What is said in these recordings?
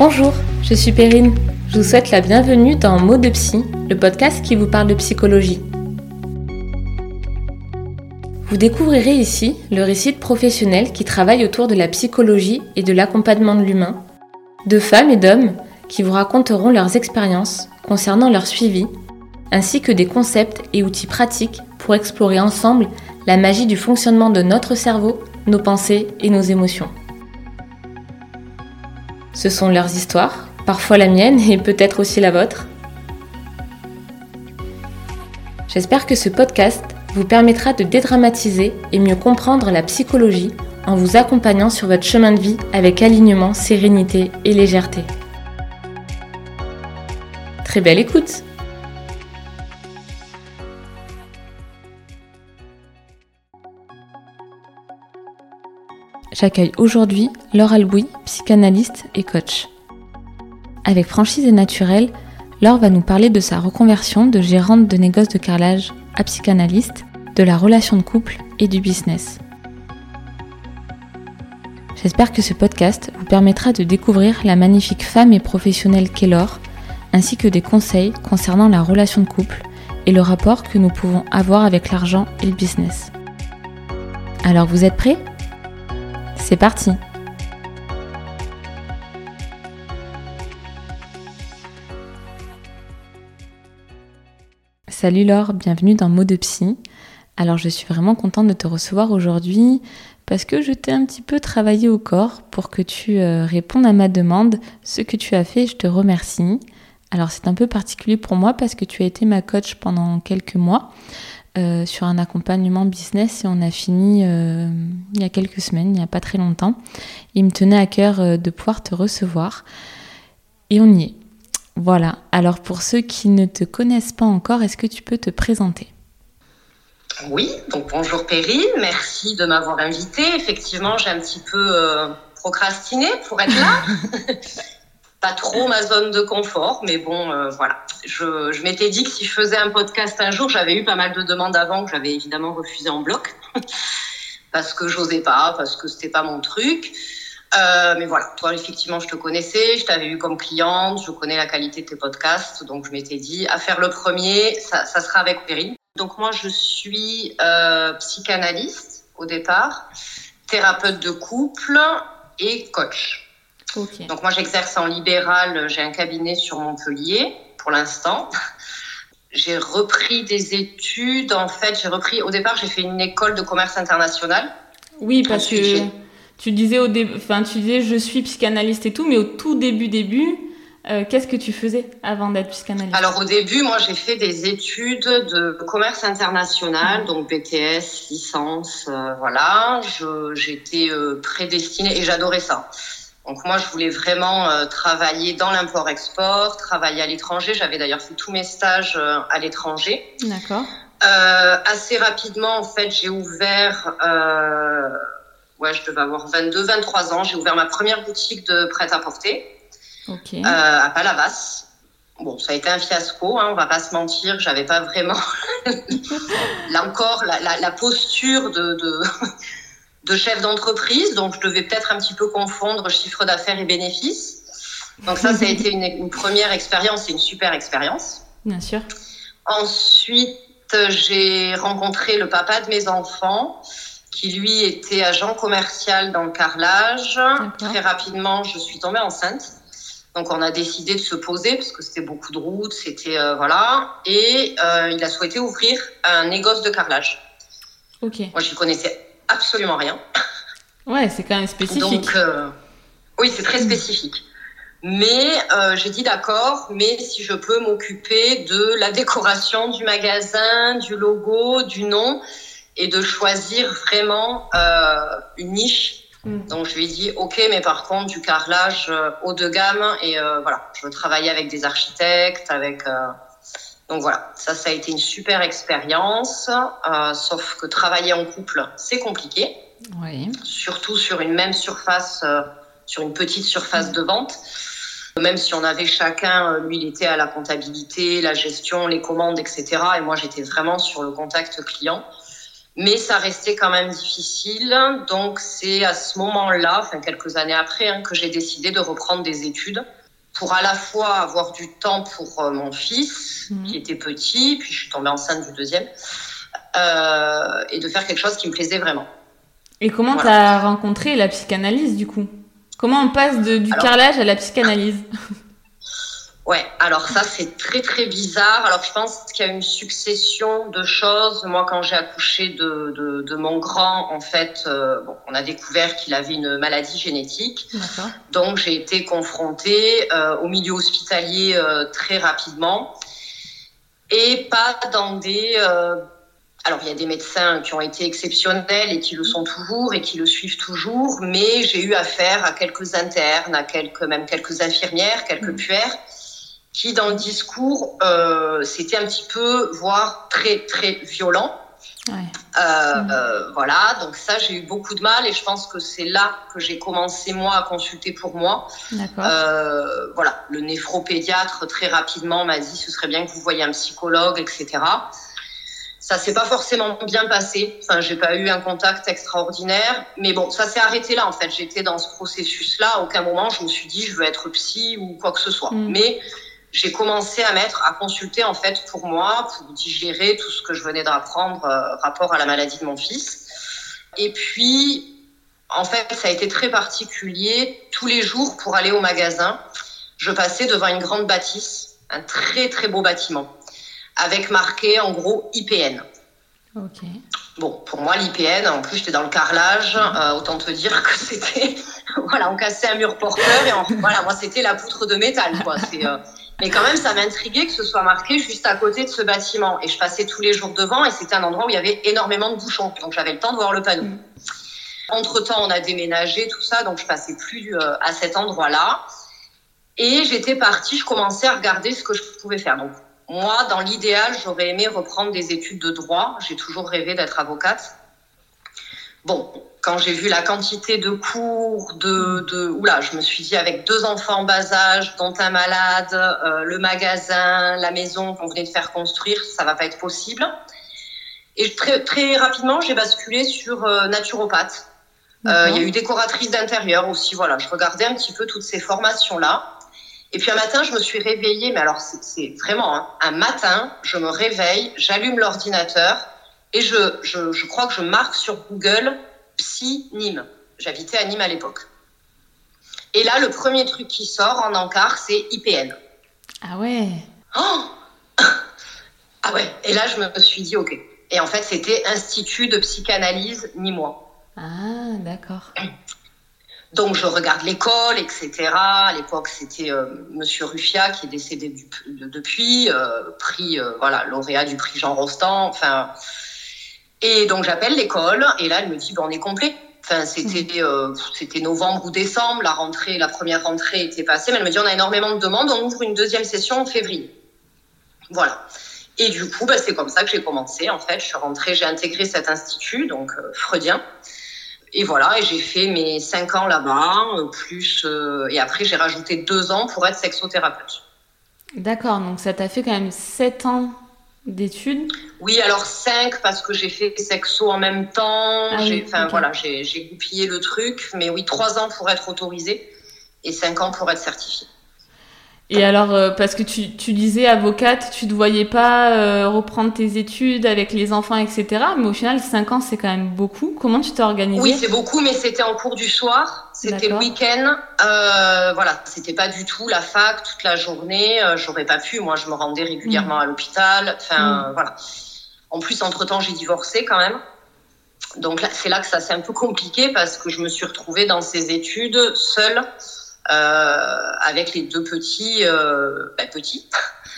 Bonjour, je suis Perrine. Je vous souhaite la bienvenue dans Mots de Psy, le podcast qui vous parle de psychologie. Vous découvrirez ici le récit de professionnels qui travaillent autour de la psychologie et de l'accompagnement de l'humain, de femmes et d'hommes qui vous raconteront leurs expériences concernant leur suivi, ainsi que des concepts et outils pratiques pour explorer ensemble la magie du fonctionnement de notre cerveau, nos pensées et nos émotions. Ce sont leurs histoires, parfois la mienne et peut-être aussi la vôtre. J'espère que ce podcast vous permettra de dédramatiser et mieux comprendre la psychologie en vous accompagnant sur votre chemin de vie avec alignement, sérénité et légèreté. Très belle écoute J'accueille aujourd'hui Laure Albouy, psychanalyste et coach. Avec franchise et naturel, Laure va nous parler de sa reconversion de gérante de négoce de carrelage à psychanalyste, de la relation de couple et du business. J'espère que ce podcast vous permettra de découvrir la magnifique femme et professionnelle qu'est Laure, ainsi que des conseils concernant la relation de couple et le rapport que nous pouvons avoir avec l'argent et le business. Alors vous êtes prêts? C'est parti Salut Laure, bienvenue dans Mots de Psy. Alors je suis vraiment contente de te recevoir aujourd'hui parce que je t'ai un petit peu travaillé au corps pour que tu euh, répondes à ma demande. Ce que tu as fait, je te remercie. Alors c'est un peu particulier pour moi parce que tu as été ma coach pendant quelques mois. Euh, sur un accompagnement business et on a fini euh, il y a quelques semaines, il n'y a pas très longtemps. Il me tenait à cœur euh, de pouvoir te recevoir et on y est. Voilà, alors pour ceux qui ne te connaissent pas encore, est-ce que tu peux te présenter? Oui, donc bonjour Perrine, merci de m'avoir invitée. Effectivement, j'ai un petit peu procrastiné pour être là. pas trop ma zone de confort, mais bon, euh, voilà. Je, je m'étais dit que si je faisais un podcast un jour, j'avais eu pas mal de demandes avant que j'avais évidemment refusé en bloc parce que j'osais pas, parce que c'était pas mon truc. Euh, mais voilà, toi effectivement, je te connaissais, je t'avais eu comme cliente, je connais la qualité de tes podcasts, donc je m'étais dit à faire le premier, ça, ça sera avec Perrine. Donc moi, je suis euh, psychanalyste au départ, thérapeute de couple et coach. Donc moi j'exerce en libéral, j'ai un cabinet sur Montpellier pour l'instant. J'ai repris des études, en fait, j'ai repris, au départ j'ai fait une école de commerce international. Oui, parce que tu disais, au enfin, tu disais je suis psychanalyste et tout, mais au tout début, début, euh, qu'est-ce que tu faisais avant d'être psychanalyste? Alors au début, moi j'ai fait des études de commerce international, donc BTS, licence, euh, voilà. J'étais euh, prédestinée et j'adorais ça. Donc moi, je voulais vraiment euh, travailler dans l'import-export, travailler à l'étranger. J'avais d'ailleurs fait tous mes stages euh, à l'étranger. D'accord. Euh, assez rapidement, en fait, j'ai ouvert, ouais, je devais avoir 22, 23 ans. J'ai ouvert ma première boutique de prêt-à-porter okay. à Palavas. Bon, ça a été un fiasco, hein, on va pas se mentir. J'avais pas vraiment, là encore, la, la, la posture de, de de chef d'entreprise, donc je devais peut-être un petit peu confondre chiffre d'affaires et bénéfices. Donc ça, ça a été une, une première expérience et une super expérience. Bien sûr. Ensuite, j'ai rencontré le papa de mes enfants, qui lui était agent commercial dans le carrelage. Très rapidement, je suis tombée enceinte. Donc on a décidé de se poser parce que c'était beaucoup de routes, c'était euh, voilà, et euh, il a souhaité ouvrir un négoce de carrelage. Ok. Moi, je connaissais absolument rien. Ouais, c'est quand même spécifique. Donc, euh, oui, c'est très spécifique. Mais euh, j'ai dit d'accord, mais si je peux m'occuper de la décoration du magasin, du logo, du nom, et de choisir vraiment euh, une niche. Mm. Donc je lui ai dit ok, mais par contre du carrelage haut de gamme et voilà, je veux travailler avec des architectes, avec donc voilà, ça, ça a été une super expérience. Euh, sauf que travailler en couple, c'est compliqué. Oui. Surtout sur une même surface, euh, sur une petite surface de vente. Même si on avait chacun, euh, lui, il était à la comptabilité, la gestion, les commandes, etc. Et moi, j'étais vraiment sur le contact client. Mais ça restait quand même difficile. Donc c'est à ce moment-là, enfin quelques années après, hein, que j'ai décidé de reprendre des études pour à la fois avoir du temps pour euh, mon fils, mmh. qui était petit, puis je suis tombée enceinte du deuxième, euh, et de faire quelque chose qui me plaisait vraiment. Et comment tu as rencontré la psychanalyse du coup? Comment on passe de, du carrelage à la psychanalyse? Ouais, alors ça c'est très très bizarre. Alors je pense qu'il y a une succession de choses. Moi quand j'ai accouché de, de, de, mon grand, en fait, euh, bon, on a découvert qu'il avait une maladie génétique. Donc j'ai été confrontée euh, au milieu hospitalier euh, très rapidement et pas dans des alors, il y a des médecins qui ont été exceptionnels et qui le sont toujours et qui le suivent toujours, mais j'ai eu affaire à quelques internes, à quelques, même quelques infirmières, quelques mmh. puères, qui, dans le discours, euh, c'était un petit peu, voire très, très violent. Ouais. Euh, mmh. euh, voilà, donc ça, j'ai eu beaucoup de mal et je pense que c'est là que j'ai commencé, moi, à consulter pour moi. Voilà, le néphropédiatre, très rapidement, m'a dit ce serait bien que vous voyiez un psychologue, etc. Ça s'est pas forcément bien passé. Enfin, j'ai pas eu un contact extraordinaire, mais bon, ça s'est arrêté là en fait. J'étais dans ce processus-là. À aucun moment je me suis dit je veux être psy ou quoi que ce soit. Mm. Mais j'ai commencé à mettre, à consulter en fait pour moi, pour digérer tout ce que je venais d'apprendre euh, rapport à la maladie de mon fils. Et puis, en fait, ça a été très particulier. Tous les jours, pour aller au magasin, je passais devant une grande bâtisse, un très très beau bâtiment avec marqué en gros IPN. Ok. Bon, pour moi, l'IPN, en plus, j'étais dans le carrelage, euh, autant te dire que c'était. voilà, on cassait un mur porteur et voilà, moi, c'était la poutre de métal, quoi. Euh, mais quand même, ça m'intriguait que ce soit marqué juste à côté de ce bâtiment. Et je passais tous les jours devant et c'était un endroit où il y avait énormément de bouchons. Donc, j'avais le temps de voir le panneau. Mm. Entre-temps, on a déménagé, tout ça, donc je passais plus euh, à cet endroit-là. Et j'étais partie, je commençais à regarder ce que je pouvais faire. Donc, moi, dans l'idéal, j'aurais aimé reprendre des études de droit. J'ai toujours rêvé d'être avocate. Bon, quand j'ai vu la quantité de cours, de, de oula, je me suis dit avec deux enfants en bas âge, dont un malade, euh, le magasin, la maison qu'on venait de faire construire, ça va pas être possible. Et très, très rapidement, j'ai basculé sur euh, naturopathe. Euh, il y a eu décoratrice d'intérieur aussi. Voilà, je regardais un petit peu toutes ces formations là. Et puis un matin, je me suis réveillée, mais alors c'est vraiment hein, un matin, je me réveille, j'allume l'ordinateur et je, je, je, crois que je marque sur Google Psy Nîmes. J'habitais à Nîmes à l'époque. Et là, le premier truc qui sort en encart, c'est IPN. Ah ouais. Oh ah ouais. Et là, je me suis dit, ok. Et en fait, c'était Institut de psychanalyse Nîmois. Ah, d'accord. Donc je regarde l'école, etc. À l'époque, c'était euh, Monsieur Ruffia qui est décédé du, depuis, euh, prix euh, voilà lauréat du prix Jean Rostand. Enfin, et donc j'appelle l'école et là elle me dit on est complet. Enfin, c'était euh, c'était novembre ou décembre, la rentrée, la première rentrée était passée, mais elle me dit on a énormément de demandes, on ouvre une deuxième session en février. Voilà. Et du coup, bah, c'est comme ça que j'ai commencé. En fait, je suis rentrée, j'ai intégré cet institut, donc freudien et voilà, et j'ai fait mes cinq ans là-bas, euh, plus euh, et après j'ai rajouté deux ans pour être sexothérapeute. D'accord, donc ça t'a fait quand même sept ans d'études? Oui, alors cinq parce que j'ai fait sexo en même temps. Ah j'ai, voilà, j'ai goupillé le truc, mais oui, trois ans pour être autorisé et cinq ans pour être certifié. Et alors, euh, parce que tu, tu, disais avocate, tu ne voyais pas euh, reprendre tes études avec les enfants, etc. Mais au final, 5 ans, c'est quand même beaucoup. Comment tu t'es organisée? Oui, c'est beaucoup, mais c'était en cours du soir. C'était le week-end. Euh, voilà, c'était pas du tout la fac toute la journée. Euh, j'aurais pas pu. Moi, je me rendais régulièrement mm. à l'hôpital. Enfin, mm. voilà. En plus, entre-temps, j'ai divorcé quand même. Donc c'est là que ça s'est un peu compliqué parce que je me suis retrouvée dans ces études seule. Euh, avec les deux petits, euh, ben, petits.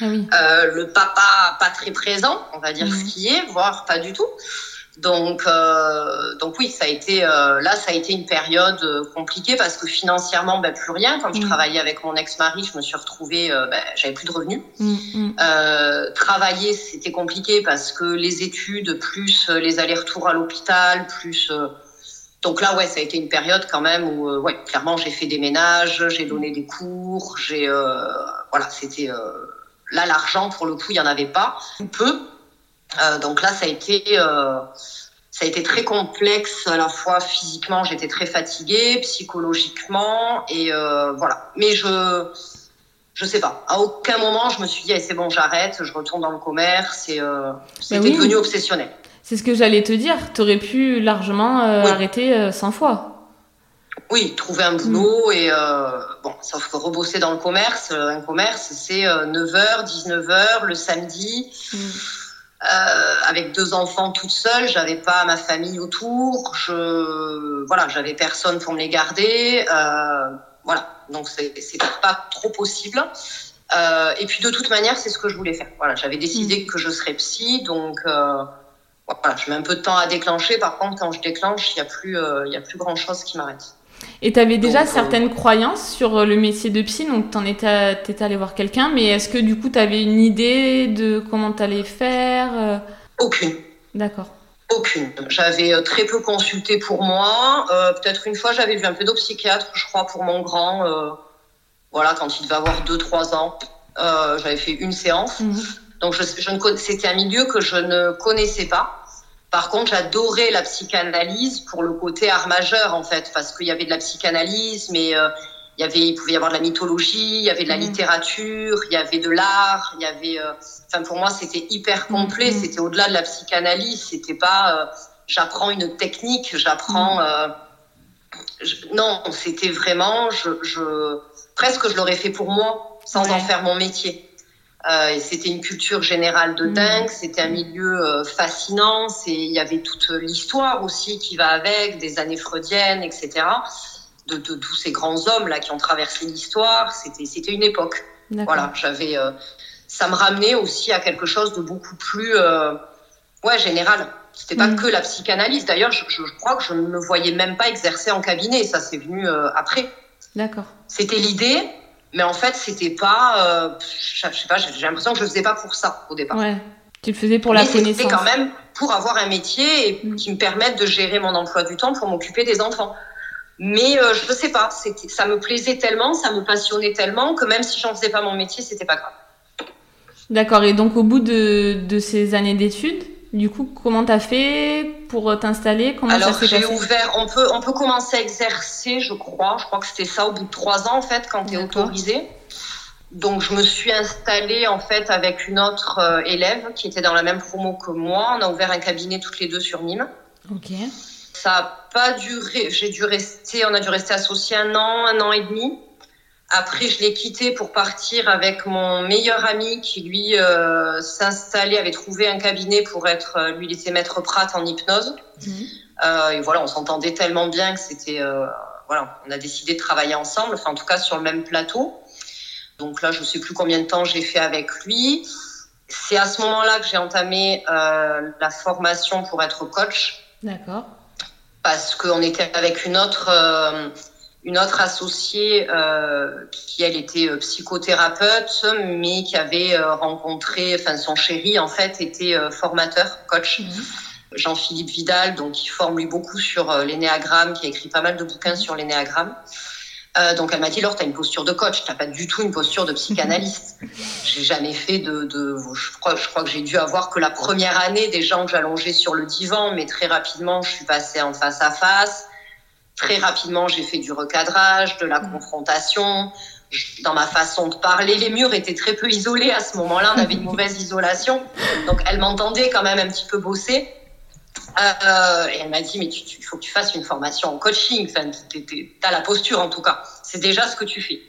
Ah euh, le papa pas très présent, on va dire ce qui est, voire pas du tout. Donc, euh, donc oui, ça a été euh, là, ça a été une période compliquée parce que financièrement, ben, plus rien. Quand je travaillais avec mon ex-mari, je me suis retrouvée, ben, j'avais plus de revenus. travailler, c'était compliqué parce que les études, plus les allers-retours à l'hôpital, plus donc là, ouais, ça a été une période quand même où, euh, ouais, clairement, j'ai fait des ménages, j'ai donné des cours, j'ai, euh, voilà, c'était euh, là l'argent pour le coup, il y en avait pas, peu. Donc là, ça a été, ça a été très complexe à la fois physiquement, j'étais très fatiguée, psychologiquement et euh, voilà. Mais je je sais pas. À aucun moment je me suis dit c'est bon j'arrête, je retourne dans le commerce et euh, c'était devenu obsessionnel. C'est ce que j'allais te dire. Tu aurais pu largement arrêter 100 fois. Oui, trouver un boulot mm. et euh, bon, sauf que rebosser dans le commerce, euh, un commerce, c'est 9h, euh, 19h le samedi. Mm. Euh, avec deux enfants toute seule, j'avais pas ma famille autour, je voilà, j'avais personne pour me les garder, euh, voilà, donc c'est pas trop possible. Euh, et puis de toute manière, c'est ce que je voulais faire. Voilà, j'avais décidé mm. que je serais psy, donc voilà, je mets un peu de temps à déclencher. Par contre, quand je déclenche, il y a plus, il y a plus grand chose qui m'arrête. Et tu avais déjà certaines croyances sur euh, le métier de psy, donc tu étais allé voir quelqu'un, mais est-ce que du coup tu avais une idée de comment tu allais faire euh? Aucune. D'accord. Aucune. J'avais euh, très peu consulté pour moi. Peut-être une fois, j'avais vu un pédopsychiatre, je crois, pour mon grand. voilà, quand il devait avoir 2-3 ans. j'avais fait une séance. Mhm. Donc, je, je c'était un milieu que je ne connaissais pas. Par contre, j'adorais la psychanalyse pour le côté art majeur, en fait, parce qu'il y avait de la psychanalyse, mais euh, il y avait, il pouvait y avoir de la mythologie, il y avait de la mmh. littérature, il y avait de l'art, il y avait. Euh, enfin, pour moi, c'était hyper mmh. complet. Mmh. C'était au-delà de la psychanalyse. C'était pas, euh, j'apprends une technique, j'apprends. non, c'était vraiment, je, je, presque, je l'aurais fait pour moi, sans en faire mon métier. Euh, c'était une culture générale de mm. dingue, c'était un milieu euh, fascinant, il y avait toute l'histoire aussi qui va avec, des années freudiennes, etc. De, de, tous ces grands hommes là qui ont traversé l'histoire, c'était une époque. Voilà, j'avais, euh, ça me ramenait aussi à quelque chose de beaucoup plus, ouais, général. C'était pas mm. que la psychanalyse. D'ailleurs, je, je, crois que je ne me voyais même pas exercer en cabinet. Ça, c'est venu après. D'accord. C'était l'idée, mais en fait, c'était pas, euh, je sais pas, j'ai l'impression que je le faisais pas pour ça au départ. Ouais. Tu le faisais pour la Mais connaissance. quand même pour avoir un métier et mm. qui me permette de gérer mon emploi du temps pour m'occuper des enfants. Mais euh, je sais pas, ça me plaisait tellement, ça me passionnait tellement que même si j'en faisais pas mon métier, c'était pas grave. D'accord. Et donc au bout de, de ces années d'études, du coup, comment t'as fait pour t'installer? Comment Alors, j'ai ouvert. On peut, on peut commencer à exercer, je crois. Je crois que c'était ça au bout de trois ans, en fait, quand tu es autorisé. Donc, je me suis installée, en fait, avec une autre euh, élève qui était dans la même promo que moi. On a ouvert un cabinet toutes les deux sur Nîmes. Ok. Ça n'a pas duré. J'ai dû rester, on a dû rester associés un an, un an et demi. Après, je l'ai quitté pour partir avec mon meilleur ami qui, lui, euh, s'installait, avait trouvé un cabinet pour être, euh, lui, il était maître Pratt en hypnose. Mhm. Euh, et voilà, on s'entendait tellement bien que c'était, euh, voilà, on a décidé de travailler ensemble, enfin, en tout cas, sur le même plateau. Donc là, je sais plus combien de temps j'ai fait avec lui. C'est à ce moment-là que j'ai entamé la formation pour être coach. D'accord. Parce qu'on était avec une autre une autre associée euh, qui elle était euh, psychothérapeute mais qui avait euh, rencontré enfin son chéri en fait était euh, formateur coach. Mhm. Jean-Philippe Vidal donc il forme lui beaucoup sur l'énéagramme qui a écrit pas mal de bouquins sur l'énéagramme. Euh, donc elle m'a dit Laure t'as une posture de coach t'as pas du tout une posture de psychanalyste. J'ai jamais fait de, de je crois je crois que j'ai dû avoir que la première année des gens que j'allongeais sur le divan mais très rapidement je suis passée en face à face Très rapidement, j'ai fait du recadrage, de la mmh. confrontation. Dans ma façon de parler, les murs étaient très peu isolés à ce moment-là. On avait une mauvaise isolation, donc elle m'entendait quand même un petit peu bosser. Euh, et elle m'a dit, mais il faut que tu fasses une formation en coaching. Enfin, tu as la posture en tout cas. C'est déjà ce que tu fais.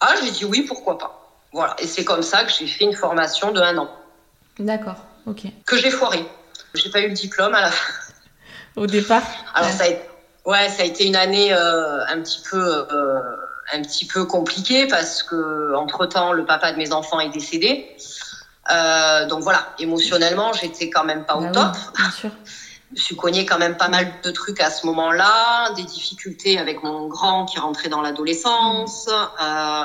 Ah, j'ai dit oui, pourquoi pas. Voilà. Et c'est comme ça que j'ai fait une formation de un an. D'accord, ok. Que j'ai foiré. J'ai pas eu le diplôme à la fin. Au départ. Alors ça a été Ouais, ça a été une année euh, un petit peu euh, un petit peu compliquée parce que entre temps le papa de mes enfants est décédé. Euh, donc voilà, émotionnellement, j'étais quand même pas au bah top. bien sûr. Je suis cogné quand même pas mal de trucs à ce moment-là, des difficultés avec mon grand qui rentrait dans l'adolescence. Euh,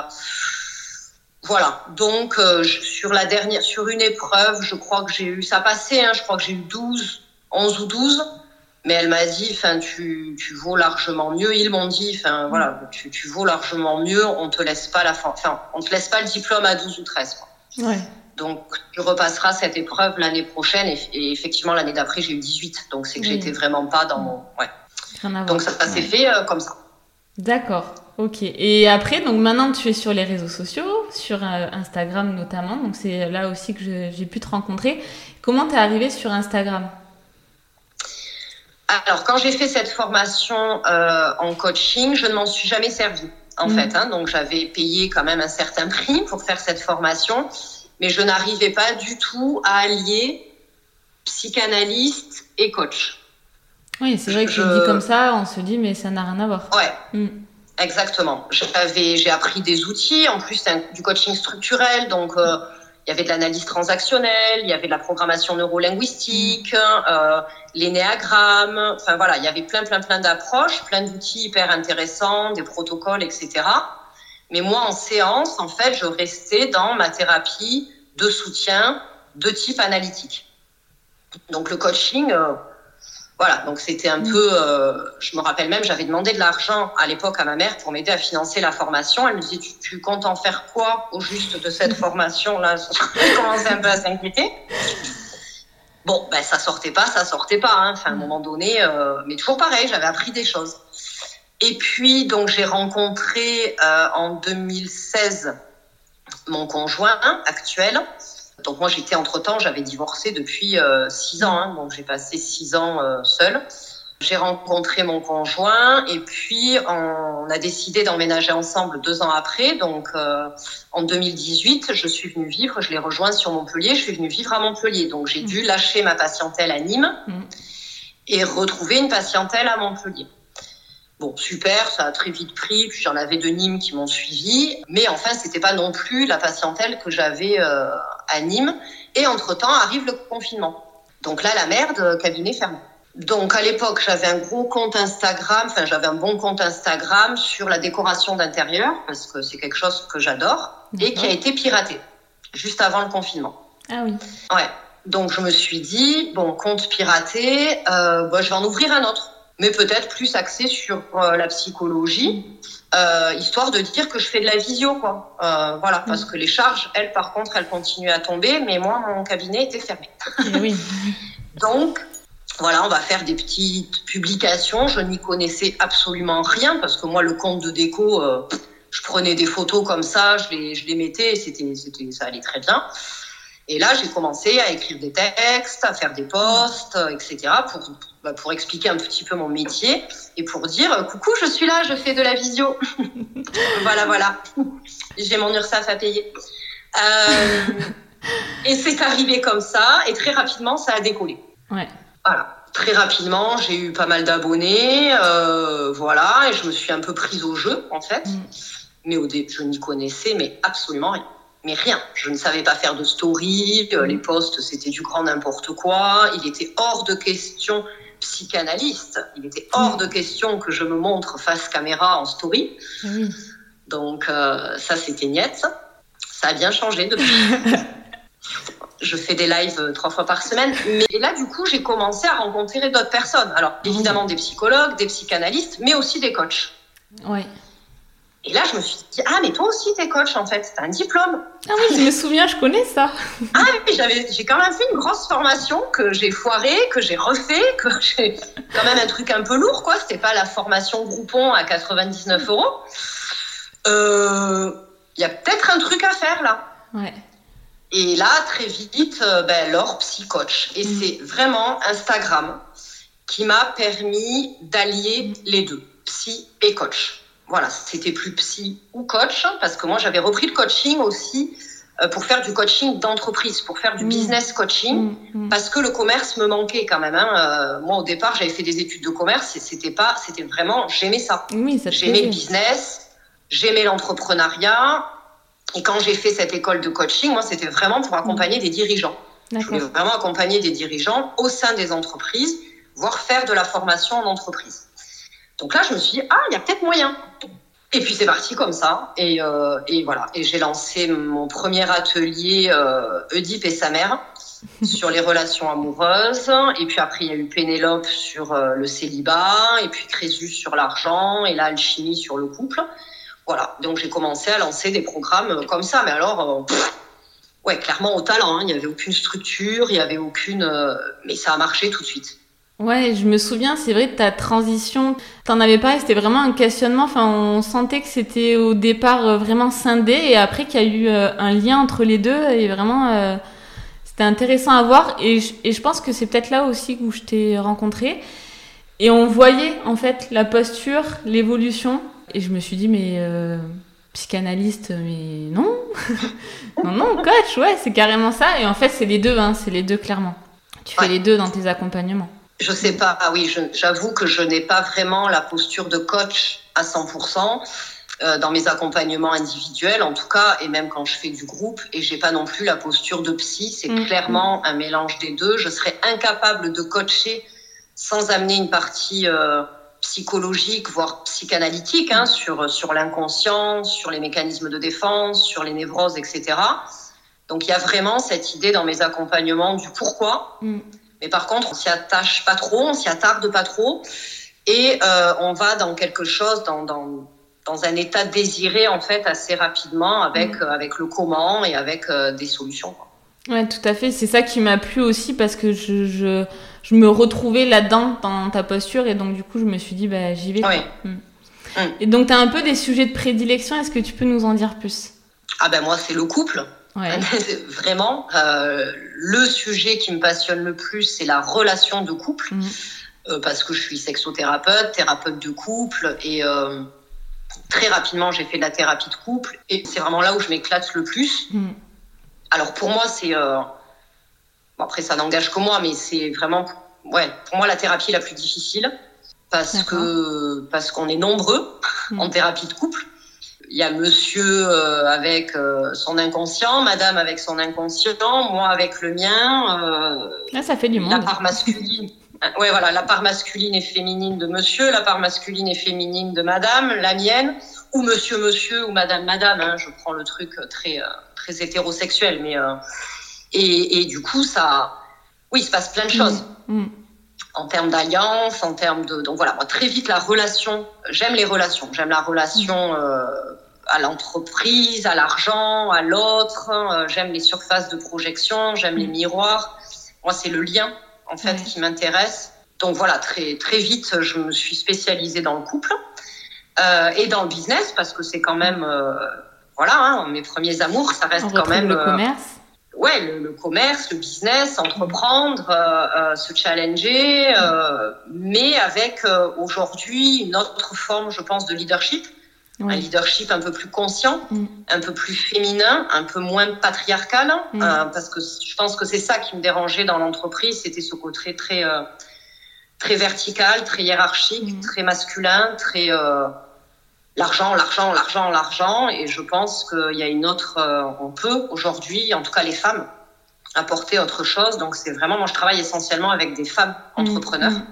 voilà. Donc euh, sur la dernière, sur une épreuve, je crois que j'ai eu ça passé. Hein, je crois que j'ai eu 12, 11 ou 12. Mais elle m'a dit, enfin, tu, tu vaux largement mieux. Ils m'ont dit, enfin, voilà, tu, tu vaux largement mieux. On te laisse pas la fin, enfin, on te laisse pas le diplôme à 12 ou 13. Quoi. Ouais. Donc, tu repasseras cette épreuve l'année prochaine. Et, effectivement, l'année d'après, j'ai eu 18. Donc, c'est que j'étais vraiment pas dans mon. Ouais. Donc, ça, s'est fait euh, comme ça. D'accord. Ok. Et après, donc maintenant, tu es sur les réseaux sociaux, sur euh, Instagram notamment. Donc, c'est là aussi que j'ai pu te rencontrer. Comment t'es arrivée sur Instagram? Alors, quand j'ai fait cette formation euh, en coaching, je ne m'en suis jamais servie, en mm. fait. Hein. donc, j'avais payé quand même un certain prix pour faire cette formation, mais je n'arrivais pas du tout à allier psychanalyste et coach. Oui, c'est vrai que je... dis comme ça, on se dit, mais ça n'a rien à voir. Ouais. Mm. Exactement. J'ai appris des outils, en plus du coaching structurel, donc euh, il y avait de l'analyse transactionnelle, il y avait de la programmation neurolinguistique, euh, l'énéagramme. Enfin voilà, il y avait plein, plein, plein d'approches, plein d'outils hyper intéressants, des protocoles, etc. Mais moi, en séance, en fait, je restais dans ma thérapie de soutien de type analytique. Donc le coaching, euh, voilà, donc c'était un mm. peu, euh, je me rappelle même, j'avais demandé de l'argent à l'époque à ma mère pour m'aider à financer la formation. Elle me disait, tu, comptes en faire quoi au juste de cette formation-là? Je commençais un peu à s'inquiéter? Bon, ben ça sortait pas, ça sortait pas. Hein. Enfin, à un moment donné, euh, mais toujours pareil, j'avais appris des choses. Et puis, donc, j'ai rencontré euh, en 2016 mon conjoint actuel, donc moi j'étais entre temps, j'avais divorcé depuis euh, six ans, hein, donc j'ai passé six ans euh, seule. J'ai rencontré mon conjoint et puis on a décidé d'emménager ensemble deux ans après. Donc euh, en 2018, je suis venue vivre, je l'ai rejoint sur Montpellier, je suis venue vivre à Montpellier. Donc j'ai dû lâcher ma patientèle à Nîmes mmh. et retrouver une patientèle à Montpellier. Bon, super, ça a très vite pris. Puis j'en avais de Nîmes qui m'ont suivi. Mais enfin, c'était pas non plus la patientèle que j'avais euh, à Nîmes. Et entre-temps, arrive le confinement. Donc là, la merde, cabinet fermé. Donc à l'époque, j'avais un gros compte Instagram, enfin j'avais un bon compte Instagram sur la décoration d'intérieur, parce que c'est quelque chose que j'adore, et qui a été piraté, juste avant le confinement. Ah oui. Ouais. Donc je me suis dit, bon, compte piraté, euh, bah, je vais en ouvrir un autre mais peut-être plus axé sur euh, la psychologie, euh, histoire de dire que je fais de la visio, quoi. Euh, voilà, parce mm. que les charges, elles, par contre, elles continuent à tomber, mais moi, mon cabinet était fermé. Oui. Donc, voilà, on va faire des petites publications. Je n'y connaissais absolument rien, parce que moi, le compte de déco, je prenais des photos comme ça, je les, je les mettais, c'était, c'était, ça allait très bien. Et là, j'ai commencé à écrire des textes, à faire des posts, etc., pour, bah, pour expliquer un petit peu mon métier et pour dire coucou, je suis là, je fais de la visio. voilà, voilà. J'ai mon URSAF à payer. Euh, et c'est arrivé comme ça, et très rapidement, ça a décollé. Ouais. Voilà. Très rapidement, j'ai eu pas mal d'abonnés, euh, voilà, et je me suis un peu prise au jeu, en fait. Mm. Mais au début, je n'y connaissais mais absolument rien mais rien. Je ne savais pas faire de story, euh, les posts c'était du grand n'importe quoi. Il était hors de question psychanalyste. Il était hors de question que je me montre face caméra en story. Donc euh, ça c'était niette. Ça a bien changé depuis. je fais des lives euh, trois fois par semaine. Mais là, du coup, j'ai commencé à rencontrer d'autres personnes. Alors, évidemment, des psychologues, des psychanalystes, mais aussi des coachs. Ouais. Et là, je me suis dit, ah, mais toi aussi, t'es coach, en fait, t'as un diplôme. Ah oui, je me souviens, je connais ça. ah oui, j'avais, j'ai quand même fait une grosse formation que j'ai foirée, que j'ai refait, que j'ai quand même un truc un peu lourd, quoi. C'était pas la formation Groupon à 99 euros. Il euh, y a peut-être un truc à faire, là. Ouais. Et là, très vite, euh, ben, Laure, psy-coach. Et mm. c'est vraiment Instagram qui m'a permis d'allier les deux, psy et coach voilà, c'était plus psy ou coach, hein, parce que moi j'avais repris le coaching aussi euh, pour faire du coaching d'entreprise, pour faire du mm. business coaching, mm, mm. parce que le commerce me manquait quand même. Hein. Euh, moi au départ j'avais fait des études de commerce et c'était pas, c'était vraiment, j'aimais ça. Oui, j'aimais le business, j'aimais l'entrepreneuriat. Et quand j'ai fait cette école de coaching, moi c'était vraiment pour accompagner des dirigeants. Je voulais vraiment accompagner des dirigeants au sein des entreprises, voire faire de la formation en entreprise. Donc là, je me suis dit, ah, il y a peut-être moyen. Et puis c'est parti comme ça. Et, euh, et voilà. Et j'ai lancé mon premier atelier euh, Oedipe et sa mère sur les relations amoureuses. Et puis après, il y a eu Pénélope sur euh, le célibat. Et puis Crésus sur l'argent. Et l'alchimie sur le couple. Voilà. Donc j'ai commencé à lancer des programmes comme ça. Mais alors, euh, ouais, clairement au talent. Hein. Il n'y avait aucune structure, il n'y avait aucune. Euh, mais ça a marché tout de suite. Ouais, je me souviens, c'est vrai de ta transition. T'en avais parlé, c'était vraiment un questionnement. Enfin, on sentait que c'était au départ euh, vraiment scindé et après qu'il y a eu euh, un lien entre les deux et vraiment, c'était intéressant à voir. Et je, et je pense que c'est peut-être là aussi où je t'ai rencontré. Et on voyait en fait la posture, l'évolution. Et je me suis dit, mais psychanalyste, mais non, non, non, coach, ouais, c'est carrément ça. Et en fait, c'est les deux, hein, c'est les deux clairement. Tu fais les deux dans tes accompagnements. Je sais pas, ah oui, j'avoue que je n'ai pas vraiment la posture de coach à 100%. Euh, dans mes accompagnements individuels, en tout cas, et même quand je fais du groupe, et j'ai pas non plus la posture de psy, c'est mm. clairement un mélange des deux. Je serais incapable de coacher sans amener une partie euh, psychologique, voire psychanalytique, hein, sur, sur l'inconscient, sur les mécanismes de défense, sur les névroses, etc. Donc il y a vraiment cette idée dans mes accompagnements du pourquoi. Mm. Mais par contre, on s'y attache pas trop, on s'y attarde pas trop. Et euh, on va dans quelque chose, dans, dans, dans, un état désiré, en fait, assez rapidement avec, mm. avec le comment et avec euh, des solutions. Ouais, tout à fait. C'est ça qui m'a plu aussi parce que je, je, je me retrouvais là-dedans dans ta posture et donc du coup je me suis dit bah j'y vais. Mm. Mm. Et donc tu as un peu des sujets de prédilection. Est-ce que tu peux nous en dire plus? Ah ben moi c'est le couple. Vraiment, euh, le sujet qui me passionne le plus, c'est la relation de couple, mm. euh, parce que je suis sexothérapeute, thérapeute de couple, et euh, très rapidement, j'ai fait de la thérapie de couple, et c'est vraiment là où je m'éclate le plus. Alors pour moi, c'est après, ça n'engage que moi, mais c'est vraiment, ouais, pour moi, la thérapie la plus difficile parce que parce qu'on est nombreux hmm. en thérapie de couple. Il y a monsieur euh, avec euh, son inconscient, madame avec son inconscient, moi avec le mien. Euh, ah, ça fait du monde. La part masculine. ouais, voilà, la part masculine et féminine de monsieur, la part masculine et féminine de madame, la mienne, ou monsieur, monsieur, ou madame, madame. Hein, je prends le truc très, très hétérosexuel, mais et, du coup, ça, oui, il se passe plein de choses. Mm. Mm. En termes d'alliance, en termes de. Donc voilà, moi, très vite, la relation, j'aime les relations. J'aime la relation euh, à l'entreprise, à l'argent, à l'autre. Euh, j'aime les surfaces de projection, j'aime les miroirs. Moi, c'est le lien, en fait, qui m'intéresse. Donc voilà, très, très vite, je me suis spécialisée dans le couple euh, et dans le business parce que c'est quand même. voilà, hein, mes premiers amours, ça reste quand même. Le commerce ouais, le, commerce, le business, entreprendre, euh, euh, se challenger, euh, mais avec aujourd'hui une autre forme, je pense, de leadership. Un leadership un peu plus conscient, mm. un peu plus féminin, un peu moins patriarcal, mm. parce que je pense que c'est ça qui me dérangeait dans l'entreprise, c'était ce côté très, très vertical, très hiérarchique, mm. très masculin, très l'argent, l'argent, l'argent, l'argent. Et je pense qu'il y a une autre, euh, on peut aujourd'hui, en tout cas les femmes, apporter autre chose. Donc c'est vraiment, moi je travaille essentiellement avec des femmes mmh, entrepreneurs. Mmh.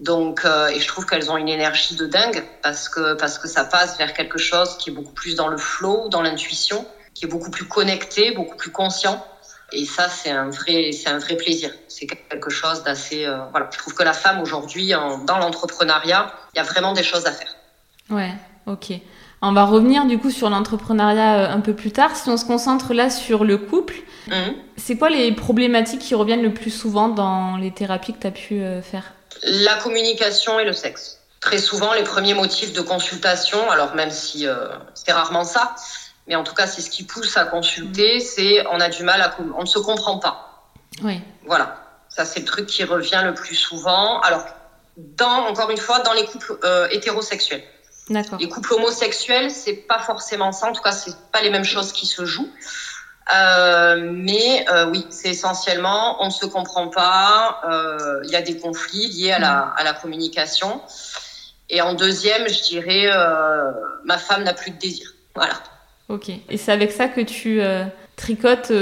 Donc, euh, et je trouve qu'elles ont une énergie de dingue parce que, parce que ça passe vers quelque chose qui est beaucoup plus dans le flow, dans l'intuition, qui est beaucoup plus connecté, beaucoup plus conscient. Et ça, c'est un vrai, c'est un vrai plaisir. C'est quelque chose d'assez, euh, voilà. Je trouve que la femme aujourd'hui, dans l'entrepreneuriat, il y a vraiment des choses à faire. Ouais, ok. On va revenir du coup sur l'entrepreneuriat euh, un peu plus tard. Si on se concentre là sur le couple, mhm. c'est quoi les problématiques qui reviennent le plus souvent dans les thérapies que tu as pu euh, faire? La communication et le sexe. Très souvent, les premiers motifs de consultation, alors même si euh, c'est rarement ça, mais en tout cas, c'est ce qui pousse à consulter, mhm. c'est on a du mal à. On ne se comprend pas. Oui. Voilà. Ça, c'est le truc qui revient le plus souvent. Alors, dans, encore une fois, dans les couples hétérosexuels. Les couples homosexuels, c'est pas forcément ça. En tout cas, c'est pas les mêmes choses qui se jouent. Euh, mais euh, oui, c'est essentiellement, on ne se comprend pas. Euh, il y a des conflits liés à la, mm. à la communication. Et en deuxième, je dirais, ma femme n'a plus de désir. Voilà. Ok. Et c'est avec ça que tu tricotes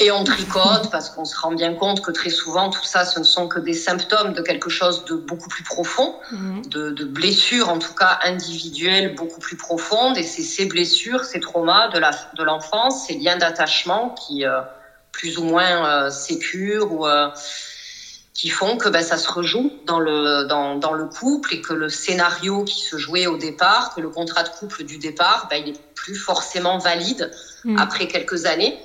et on tricote parce qu'on se rend bien compte que très souvent, tout ça, ce ne sont que des symptômes de quelque chose de beaucoup plus profond, mhm. de, de, blessures en tout cas individuelles beaucoup plus profondes. Et c'est ces blessures, ces traumas de, l'enfance, ces liens d'attachement qui, euh, plus ou moins euh, sécures ou euh, qui font que ben, ça se rejoue dans le, dans, dans, le couple et que le scénario qui se jouait au départ, que le contrat de couple du départ, ben, il est plus forcément valide mhm. après quelques années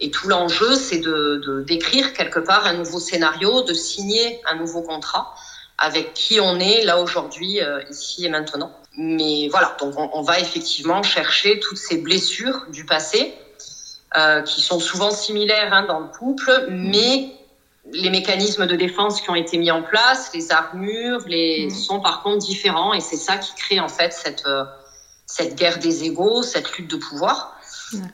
Et tout l'enjeu, c'est de d'écrire quelque part un nouveau scénario, de signer un nouveau contrat avec qui on est là aujourd'hui, euh, ici et maintenant. Mais voilà, donc on, on, va effectivement chercher toutes ces blessures du passé euh, qui sont souvent similaires hein, dans le couple, mais les mécanismes de défense qui ont été mis en place, les armures, les mmh. sont par contre différents et c'est ça qui crée en fait cette euh, cette guerre des égaux, cette lutte de pouvoir.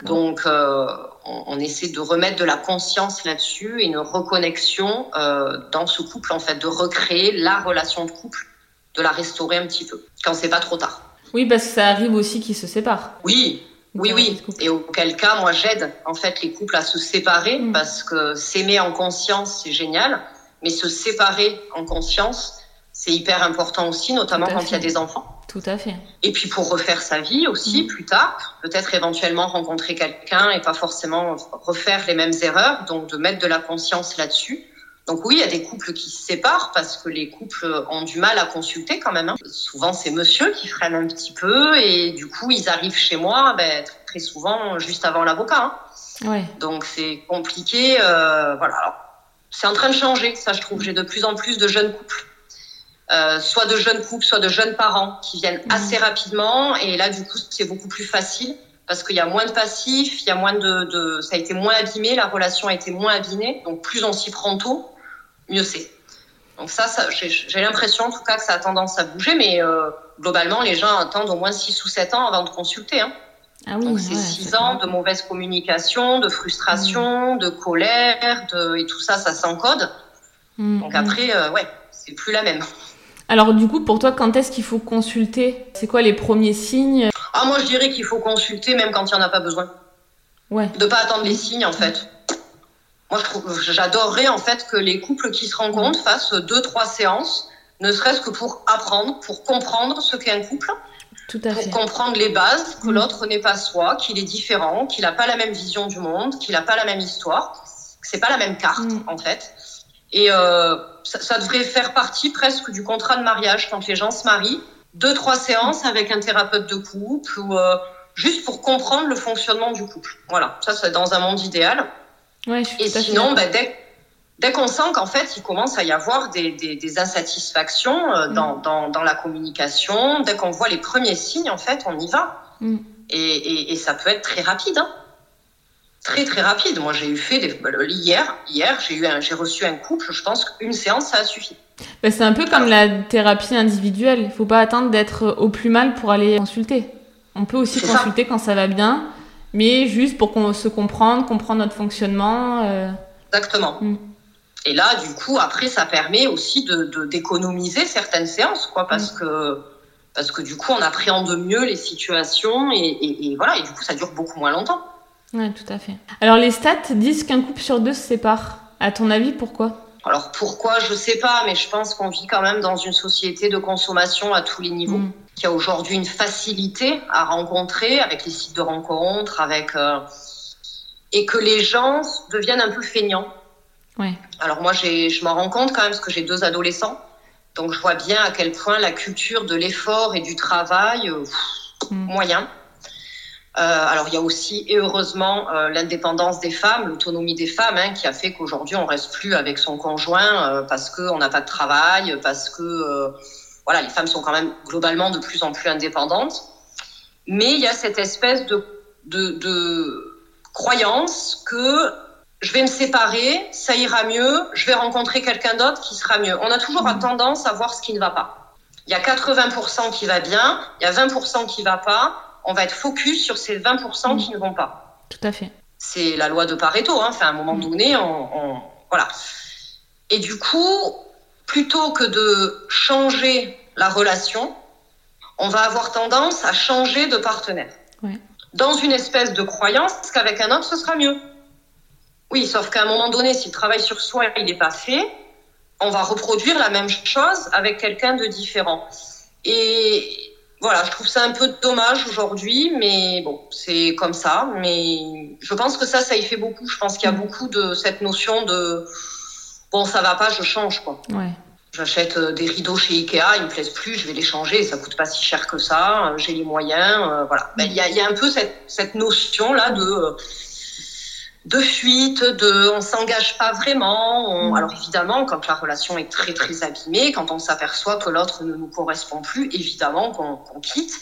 Donc, euh, on, on, essaie de remettre de la conscience là-dessus et une reconnexion euh, dans ce couple, en fait, de recréer la relation de couple, de la restaurer un petit peu, quand c'est pas trop tard. Oui, parce que ça arrive aussi qu'ils se séparent. Oui, oui, oui. Et auquel cas, moi, j'aide en fait les couples à se séparer mmh. parce que s'aimer en conscience, c'est génial, mais se séparer en conscience, c'est hyper important aussi, notamment quand il y a des enfants. Tout à fait. Et puis pour refaire sa vie aussi mmh. plus tard, peut-être éventuellement rencontrer quelqu'un et pas forcément refaire les mêmes erreurs, donc de mettre de la conscience là-dessus. Donc oui, il y a des couples qui se séparent parce que les couples ont du mal à consulter quand même. Hein. Souvent, c'est monsieur qui freine un petit peu et du coup, ils arrivent chez moi ben, très souvent juste avant l'avocat. Hein. Ouais. Donc c'est compliqué. Euh, voilà. C'est en train de changer, ça je trouve. J'ai de plus en plus de jeunes couples. Euh, soit de jeunes couples, soit de jeunes parents qui viennent mmh. assez rapidement. Et là, du coup, c'est beaucoup plus facile parce qu'il y a moins de passifs, il y a moins de, de, ça a été moins abîmé, la relation a été moins abîmée. Donc, plus on s'y prend tôt, mieux c'est. Donc ça, ça j'ai l'impression en tout cas que ça a tendance à bouger, mais euh, globalement, les gens attendent au moins 6 ou 7 ans avant de consulter. Hein. Ah oui, Donc c'est 6 ans de mauvaise communication, de frustration, mmh. de colère, de... et tout ça, ça s'encode. Mmh. Donc après, euh, ouais, c'est plus la même. Alors du coup, pour toi, quand est-ce qu'il faut consulter? C'est quoi les premiers signes? Ah moi, je dirais qu'il faut consulter même quand il n'y en a pas besoin. Ouais. De pas attendre les signes en fait. Moi, j'adorerais en fait que les couples qui se rencontrent fassent deux, trois séances, ne serait-ce que pour apprendre, pour comprendre ce qu'est un couple, Tout à pour fait. comprendre les bases, que mmh. l'autre n'est pas soi, qu'il est différent, qu'il n'a pas la même vision du monde, qu'il n'a pas la même histoire, que c'est pas la même carte mmh. en fait. Et euh, ça, ça, devrait faire partie presque du contrat de mariage quand les gens se marient. Deux, trois séances avec un thérapeute de couple ou euh, juste pour comprendre le fonctionnement du couple. Voilà, ça c'est dans un monde idéal. Ouais, Et sinon, bah, dès, dès qu'on sent qu'en fait, il commence à y avoir des, des, des insatisfactions euh, dans, mm. dans, dans, la communication, dès qu'on voit les premiers signes, en fait, on y va. Mm. Et, et, et, ça peut être très rapide. Hein. Très, très rapide. Moi, j'ai eu fait des... Bah, hier, hier j'ai eu un... j'ai reçu un couple, je pense qu'une séance, ça a suffi. Bah, c'est un peu comme la thérapie individuelle. Il ne faut pas attendre d'être au plus mal pour aller consulter. On peut aussi consulter ça. quand ça va bien mais juste pour qu'on se comprendre, comprendre notre fonctionnement. Euh... Exactement. Mm. Et là, du coup, après, ça permet aussi de, de d'économiser certaines séances, quoi, parce mm. que parce que du coup, on appréhende mieux les situations et, et, et, voilà, et du coup, ça dure beaucoup moins longtemps. Ouais, tout à fait. Alors, les stats disent qu'un couple sur deux se sépare. À ton avis, pourquoi? Alors, pourquoi? Je sais pas, mais je pense qu'on vit quand même dans une société de consommation à tous les niveaux. Mm qui a aujourd'hui une facilité à rencontrer avec les sites de rencontres, avec euh, et que les gens deviennent un peu feignants. Ouais. Alors moi, je m'en rends compte quand même parce que j'ai deux adolescents, donc je vois bien à quel point la culture de l'effort et du travail euh, mm. moyen. Euh, alors il y a aussi et heureusement euh, l'indépendance des femmes, l'autonomie des femmes, hein, qui a fait qu'aujourd'hui on reste plus avec son conjoint euh, parce qu'on n'a pas de travail, parce que voilà, les femmes sont quand même globalement de plus en plus indépendantes. Mais il y a cette espèce de, de, de croyance que je vais me séparer, ça ira mieux, je vais rencontrer quelqu'un d'autre qui sera mieux. On a toujours mmh. tendance à voir ce qui ne va pas. Il y a 80% qui va bien, il y a 20% qui va pas. On va être focus sur ces 20% mmh. qui ne vont pas. Tout à fait. C'est la loi de Pareto. Hein. Enfin, à un moment mmh. donné, on, on, voilà. Et du coup, plutôt que de changer la relation, on va avoir tendance à changer de partenaire. Ouais. Dans une espèce de croyance qu'avec un autre, ce sera mieux. Oui, sauf qu'à un moment donné, si le travail sur soi, il n'est pas fait, on va reproduire la même chose avec quelqu'un de différent. Et voilà, je trouve ça un peu dommage aujourd'hui, mais bon, c'est comme ça. Mais je pense que ça, ça y fait beaucoup. Je pense qu'il y a mmh. beaucoup de cette notion de bon, ça va pas, je change quoi. Ouais. J'achète euh, des rideaux chez Ikea, ils me plaisent plus, je vais les changer, ça coûte pas si cher que ça, j'ai les moyens, euh, voilà. Ben, il y, a, y, a, un peu cette, cette notion là de de fuite, de on s'engage pas vraiment. Mm. Alors évidemment, quand la relation est très très abîmée, quand on s'aperçoit que l'autre ne nous correspond plus, évidemment qu'on quitte.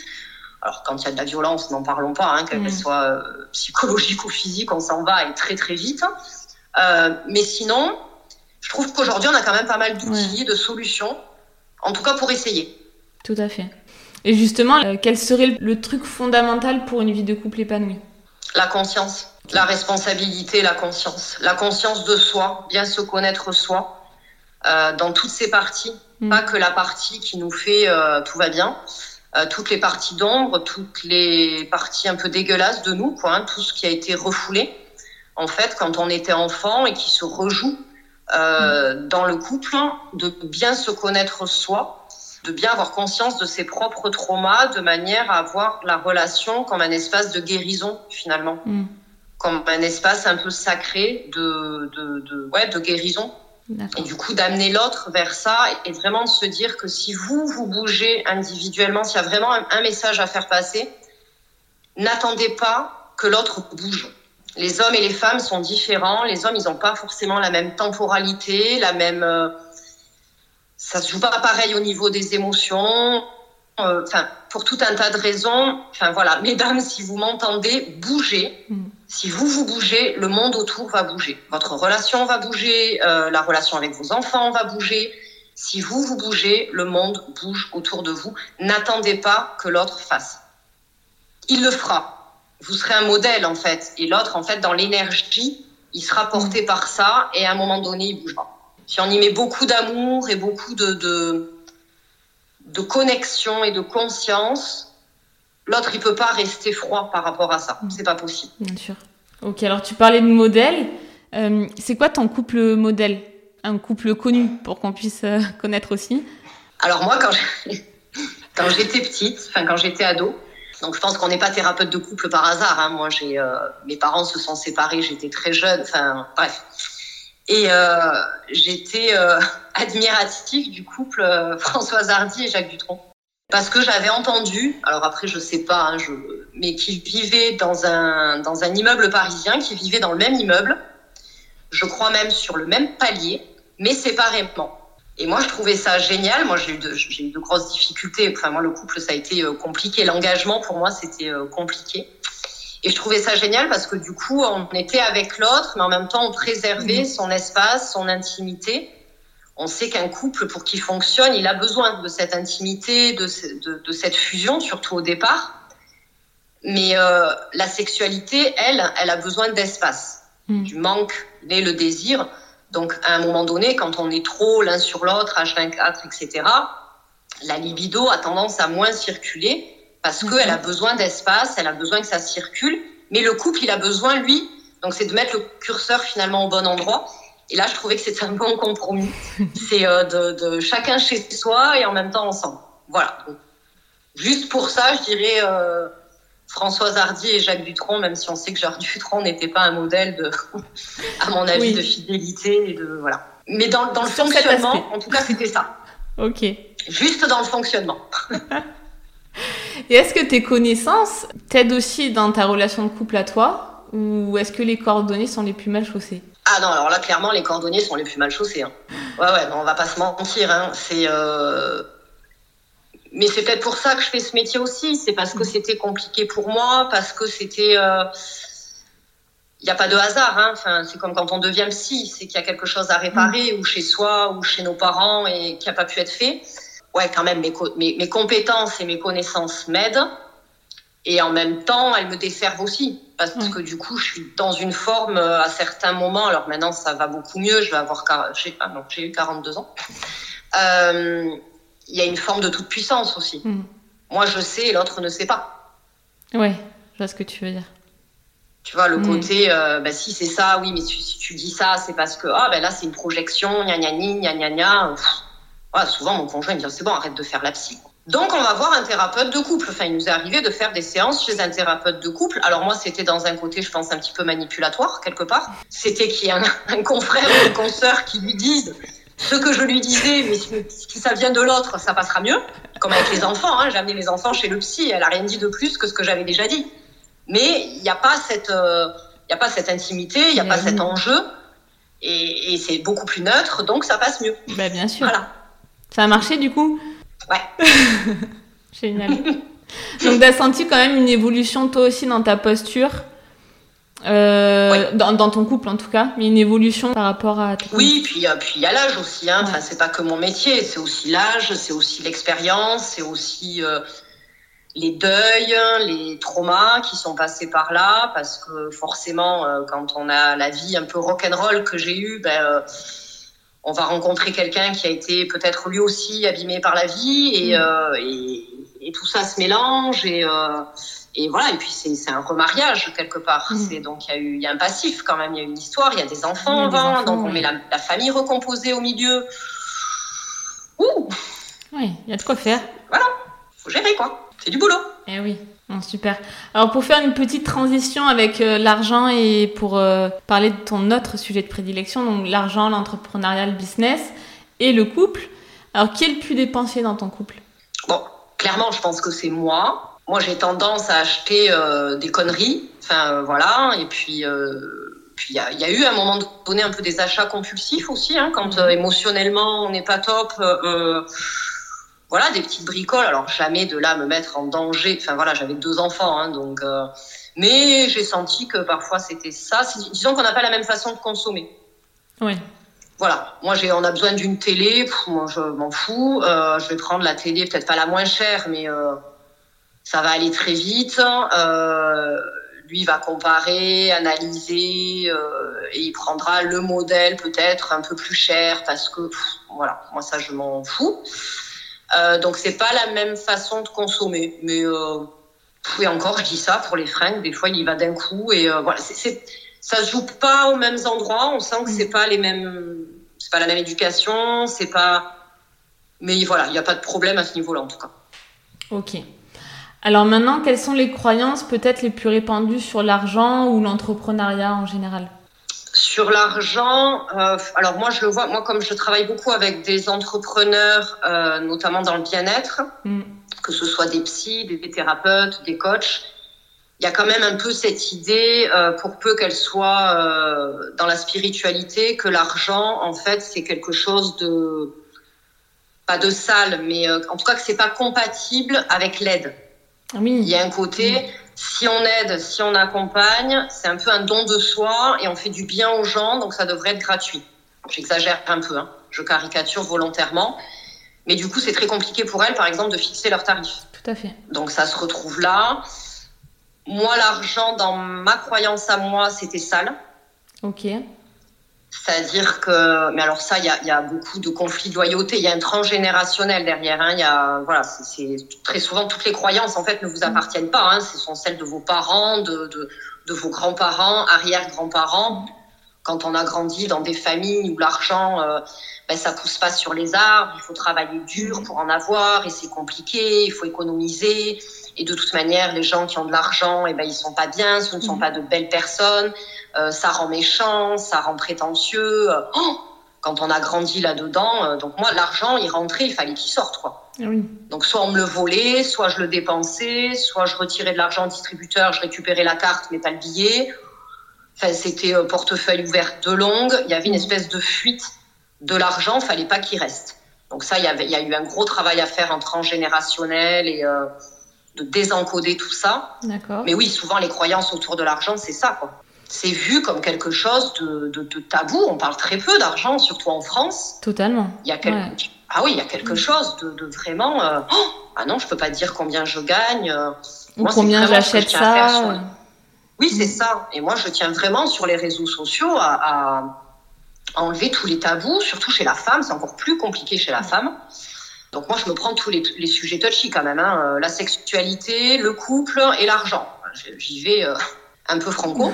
Alors quand il y a de la violence, n'en parlons pas, hein, qu'elle Mm. soit euh, psychologique ou physique, on s'en va et très très vite. Euh, mais sinon, je trouve qu'aujourd'hui on a quand même pas mal d'outils, de solutions, en tout cas pour essayer. Tout à fait. Et justement, euh, quel serait le, le truc fondamental pour une vie de couple épanouie? La conscience, la responsabilité, la conscience. La conscience de soi, bien se connaître soi, euh, dans toutes ses parties. Mm. Pas que la partie qui nous fait euh, tout va bien, euh, toutes les parties d'ombre, toutes les parties un peu dégueulasses de nous, quoi, hein, tout ce qui a été refoulé, en fait, quand on était enfant et qui se rejoue euh, dans le couple, de bien se connaître soi, de bien avoir conscience de ses propres traumas, de manière à voir la relation comme un espace de guérison, finalement Mm. Comme un espace un peu sacré de, de, de, ouais, de guérison. Et du coup, d'amener l'autre vers ça et vraiment de se dire que si vous, vous bougez individuellement, s'il y a vraiment un, un message à faire passer, n'attendez pas que l'autre bouge. Les hommes et les femmes sont différents. Les hommes, ils n'ont pas forcément la même temporalité, la même. euh, ça se joue pas pareil au niveau des émotions. Euh, Enfin, pour tout un tas de raisons. Enfin voilà, mesdames, si vous m'entendez, bougez. Mm. Si vous vous bougez, le monde autour va bouger. Votre relation va bouger, euh, la relation avec vos enfants va bouger. Si vous vous bougez, le monde bouge autour de vous. N'attendez pas que l'autre fasse. Il le fera. Vous serez un modèle en fait, et l'autre en fait dans l'énergie, il sera porté par ça, et à un moment donné, il bougera. Si on y met beaucoup d'amour et beaucoup de, de de connexion et de conscience, l'autre il peut pas rester froid par rapport à ça. C'est pas possible. Bien sûr. Ok, alors tu parlais de modèle. Euh, c'est quoi ton couple modèle? Un couple connu pour qu'on puisse euh, connaître aussi? Alors moi, quand j'étais petite, enfin quand j'étais ado, donc je pense qu'on n'est pas thérapeute de couple par hasard. Hein. Moi, j'ai euh, mes parents se sont séparés, j'étais très jeune. Enfin bref. Et euh, j'étais admirative du couple Françoise Hardy et Jacques Dutronc. Parce que j'avais entendu, alors après je sais pas, hein, je, mais qu'ils vivaient dans un, dans un immeuble parisien, qu'ils vivaient dans le même immeuble, je crois même sur le même palier, mais séparément. Et moi, je trouvais ça génial. Moi, j'ai eu de, j'ai eu de grosses difficultés. Enfin, moi, le couple, ça a été euh, compliqué. L'engagement, pour moi, c'était euh, compliqué. Et je trouvais ça génial parce que du coup, on était avec l'autre, mais en même temps, on préservait son espace, son intimité. On sait qu'un couple, pour qu'il fonctionne, il a besoin de cette intimité, de, ce- de, de cette fusion, surtout au départ. Mais euh, la sexualité, elle, elle a besoin d'espace Mm. du manque naît le désir. Donc, à un moment donné, quand on est trop l'un sur l'autre, H24, etc., la libido a tendance à moins circuler parce Mhm. qu'elle a besoin d'espace, elle a besoin que ça circule. Mais le couple, il a besoin, lui, donc c'est de mettre le curseur finalement au bon endroit. Et là, je trouvais que c'était un bon compromis. c'est euh, de, de chacun chez soi et en même temps ensemble. Voilà. Donc, juste pour ça, je dirais euh, Françoise Hardy et Jacques Dutronc, même si on sait que Jacques Dutronc n'était pas un modèle de, à mon avis, Oui. de fidélité et de voilà. Mais dans, dans le Sur fonctionnement, en tout cas, c'était ça. Ok. Et Juste dans le fonctionnement. est-ce que tes connaissances t'aident aussi dans ta relation de couple à toi? Ou est-ce que les coordonnées sont les plus mal chaussées? Ah non, alors là, clairement, les cordonniers sont les plus mal chaussés. Hein. Ouais, ouais, on va pas se mentir. Hein. C'est, euh... Mais c'est peut-être pour ça que je fais ce métier aussi. C'est parce que c'était compliqué pour moi, parce que c'était. euh, Il n'y a pas de hasard. Hein. Enfin, c'est comme quand on devient psy, c'est qu'il y a quelque chose à réparer, ou chez soi, ou chez nos parents, et qui n'a pas pu être fait. Ouais, quand même, mes compétences et mes connaissances m'aident. Et en même temps, elles me desservent aussi. Parce que du coup, je suis dans une forme euh, à certains moments. Alors maintenant, ça va beaucoup mieux. Je vais avoir. quar- J'ai ah non, j'ai eu 42 ans. Euh, Il y a une forme de toute puissance aussi. Mm. Moi, je sais, et l'autre ne sait pas. Ouais, je vois ce que tu veux dire. Tu vois, le Mm. côté, euh, bah, si c'est ça, oui, mais si, si tu dis ça, c'est parce que, ah, ben là, c'est une projection, gna gna gna gna gna gna. Pff. Voilà, souvent, mon conjoint, me dit, c'est bon, arrête de faire la psy. Donc, on va voir un thérapeute de couple. Enfin, il nous est arrivé de faire des séances chez un thérapeute de couple. Alors, moi, c'était dans un côté, je pense, un petit peu manipulatoire, quelque part. C'était qu'il y ait un, un confrère ou une consoeur qui lui dise ce que je lui disais, mais si, ça vient de l'autre, ça passera mieux. Comme avec les enfants, hein. j'ai amené mes enfants chez le psy, elle a rien dit de plus que ce que j'avais déjà dit. Mais il n'y a pas cette, euh, il a pas cette intimité, il n'y a pas cet enjeu. Et, c'est beaucoup plus neutre, donc ça passe mieux. Bah, bien sûr. Voilà. Ça a marché du coup? Ouais. Génial. donc, tu as senti quand même une évolution toi aussi dans ta posture euh, dans, ton couple en tout cas, mais une évolution par rapport à. Oui, puis euh, puis il y a l'âge aussi. Hein. Enfin, c'est pas que mon métier, c'est aussi l'âge, c'est aussi l'expérience, c'est aussi euh, les deuils, les traumas qui sont passés par là, parce que forcément, quand on a la vie un peu rock'n'roll que j'ai eue, ben on va rencontrer quelqu'un qui a été peut-être lui aussi abîmé par la vie et, mm. et, et, tout ça se mélange et et voilà, et puis c'est un remariage quelque part. Mm. C'est donc il y a eu il y a un passif quand même, il y a une histoire, il y a des enfants avant, donc on met la, la, famille recomposée au milieu. Ouh. Oui, il y a de quoi faire. Voilà, faut gérer quoi. C'est du boulot. Eh oui. Super. Alors pour faire une petite transition avec euh, l'argent et pour euh, parler de ton autre sujet de prédilection, donc l'argent, l'entrepreneuriat, le business et le couple. Alors qui est le plus dépensier dans ton couple? Bon, clairement, je pense que c'est moi moi, j'ai tendance à acheter euh, des conneries. Enfin, voilà. Et puis, puis il y a, y a, eu à un moment donné un peu des achats compulsifs aussi, hein, quand mhm. émotionnellement on n'est pas top. Voilà, des petites bricoles. Alors jamais de là me mettre en danger. Enfin voilà, j'avais deux enfants, hein, donc. mais j'ai senti que parfois c'était ça. Disons qu'on n'a pas la même façon de consommer. Oui. Voilà, moi j'ai, on a besoin d'une télé. moi je m'en fous. je vais prendre la télé, peut-être pas la moins chère, mais ça va aller très vite. Euh, lui va comparer, analyser euh, et il prendra le modèle peut-être un peu plus cher parce que voilà, moi ça je m'en fous. Euh, donc c'est pas la même façon de consommer, mais euh, et encore je dis ça pour les fringues, des fois il y va d'un coup et euh, voilà, c'est, ça se joue pas aux mêmes endroits, on sent que c'est pas les mêmes, c'est pas la même éducation, c'est pas, mais voilà, il n'y a pas de problème à ce niveau-là en tout cas. Ok. Alors maintenant, quelles sont les croyances peut-être les plus répandues sur l'argent ou l'entrepreneuriat en général? Sur l'argent, euh, alors moi je le vois, moi comme je travaille beaucoup avec des entrepreneurs, euh, notamment dans le bien-être, mm. que ce soit des psys, des, thérapeutes, des coachs, il y a quand même un peu cette idée, euh, pour peu qu'elle soit dans la spiritualité, que l'argent en fait c'est quelque chose de pas de sale, mais en tout cas que c'est pas compatible avec l'aide. Il y a un côté, si on aide, si on accompagne, c'est un peu un don de soi et on fait du bien aux gens, donc ça devrait être gratuit. J'exagère un peu, hein. je caricature volontairement. Mais du coup, c'est très compliqué pour elles, par exemple, de fixer leurs tarifs. Tout à fait. Donc ça se retrouve là. Moi, l'argent, dans ma croyance à moi, c'était sale. Ok. C'est-à-dire que, mais alors ça, il y a, y a, beaucoup de conflits de loyauté. Il y a un transgénérationnel derrière. Hein. Y a, voilà, c'est très souvent toutes les croyances en fait ne vous appartiennent pas. Hein. Ce sont celles de vos parents, de, de, de vos grands-parents, arrière-grands-parents. Quand on a grandi dans des familles où l'argent, euh, ben, ça pousse pas sur les arbres, il faut travailler dur pour en avoir et c'est compliqué. Il faut économiser. Et de toute manière, les gens qui ont de l'argent, eh ben, ils sont pas bien, ce ne sont mm. pas de belles personnes. Euh, ça rend méchant, ça rend prétentieux. Euh, oh, quand on a grandi là-dedans, euh, donc moi, l'argent, il rentrait, il fallait qu'il sorte, quoi. Ah donc soit on me le volait, soit je le dépensais, soit je retirais de l'argent au distributeur, je récupérais la carte mais pas le billet. Enfin, c'était portefeuille ouvert de longue. Il y avait une mm. espèce de fuite de l'argent, fallait pas qu'il reste. Donc ça, il y, avait, il y a eu un gros travail à faire en transgénérationnel et de désencoder tout ça. Mais oui, souvent les croyances autour de l'argent, c'est ça, quoi c'est vu comme quelque chose de, tabou. On parle très peu d'argent, surtout en France. Totalement. Il y a Ah oui, il y a quelque chose de, vraiment. Euh, oh, ah non, je peux pas dire combien je gagne. Euh. Ou combien j'achète ça. Oui, c'est mm. ça. Et moi, je tiens vraiment sur les réseaux sociaux à, enlever tous les tabous, surtout chez la femme. C'est encore plus compliqué chez la mm. femme. Donc moi, je me prends tous les, sujets touchy quand même. Hein. Euh, la sexualité, le couple et l'argent. J'y vais un peu franco.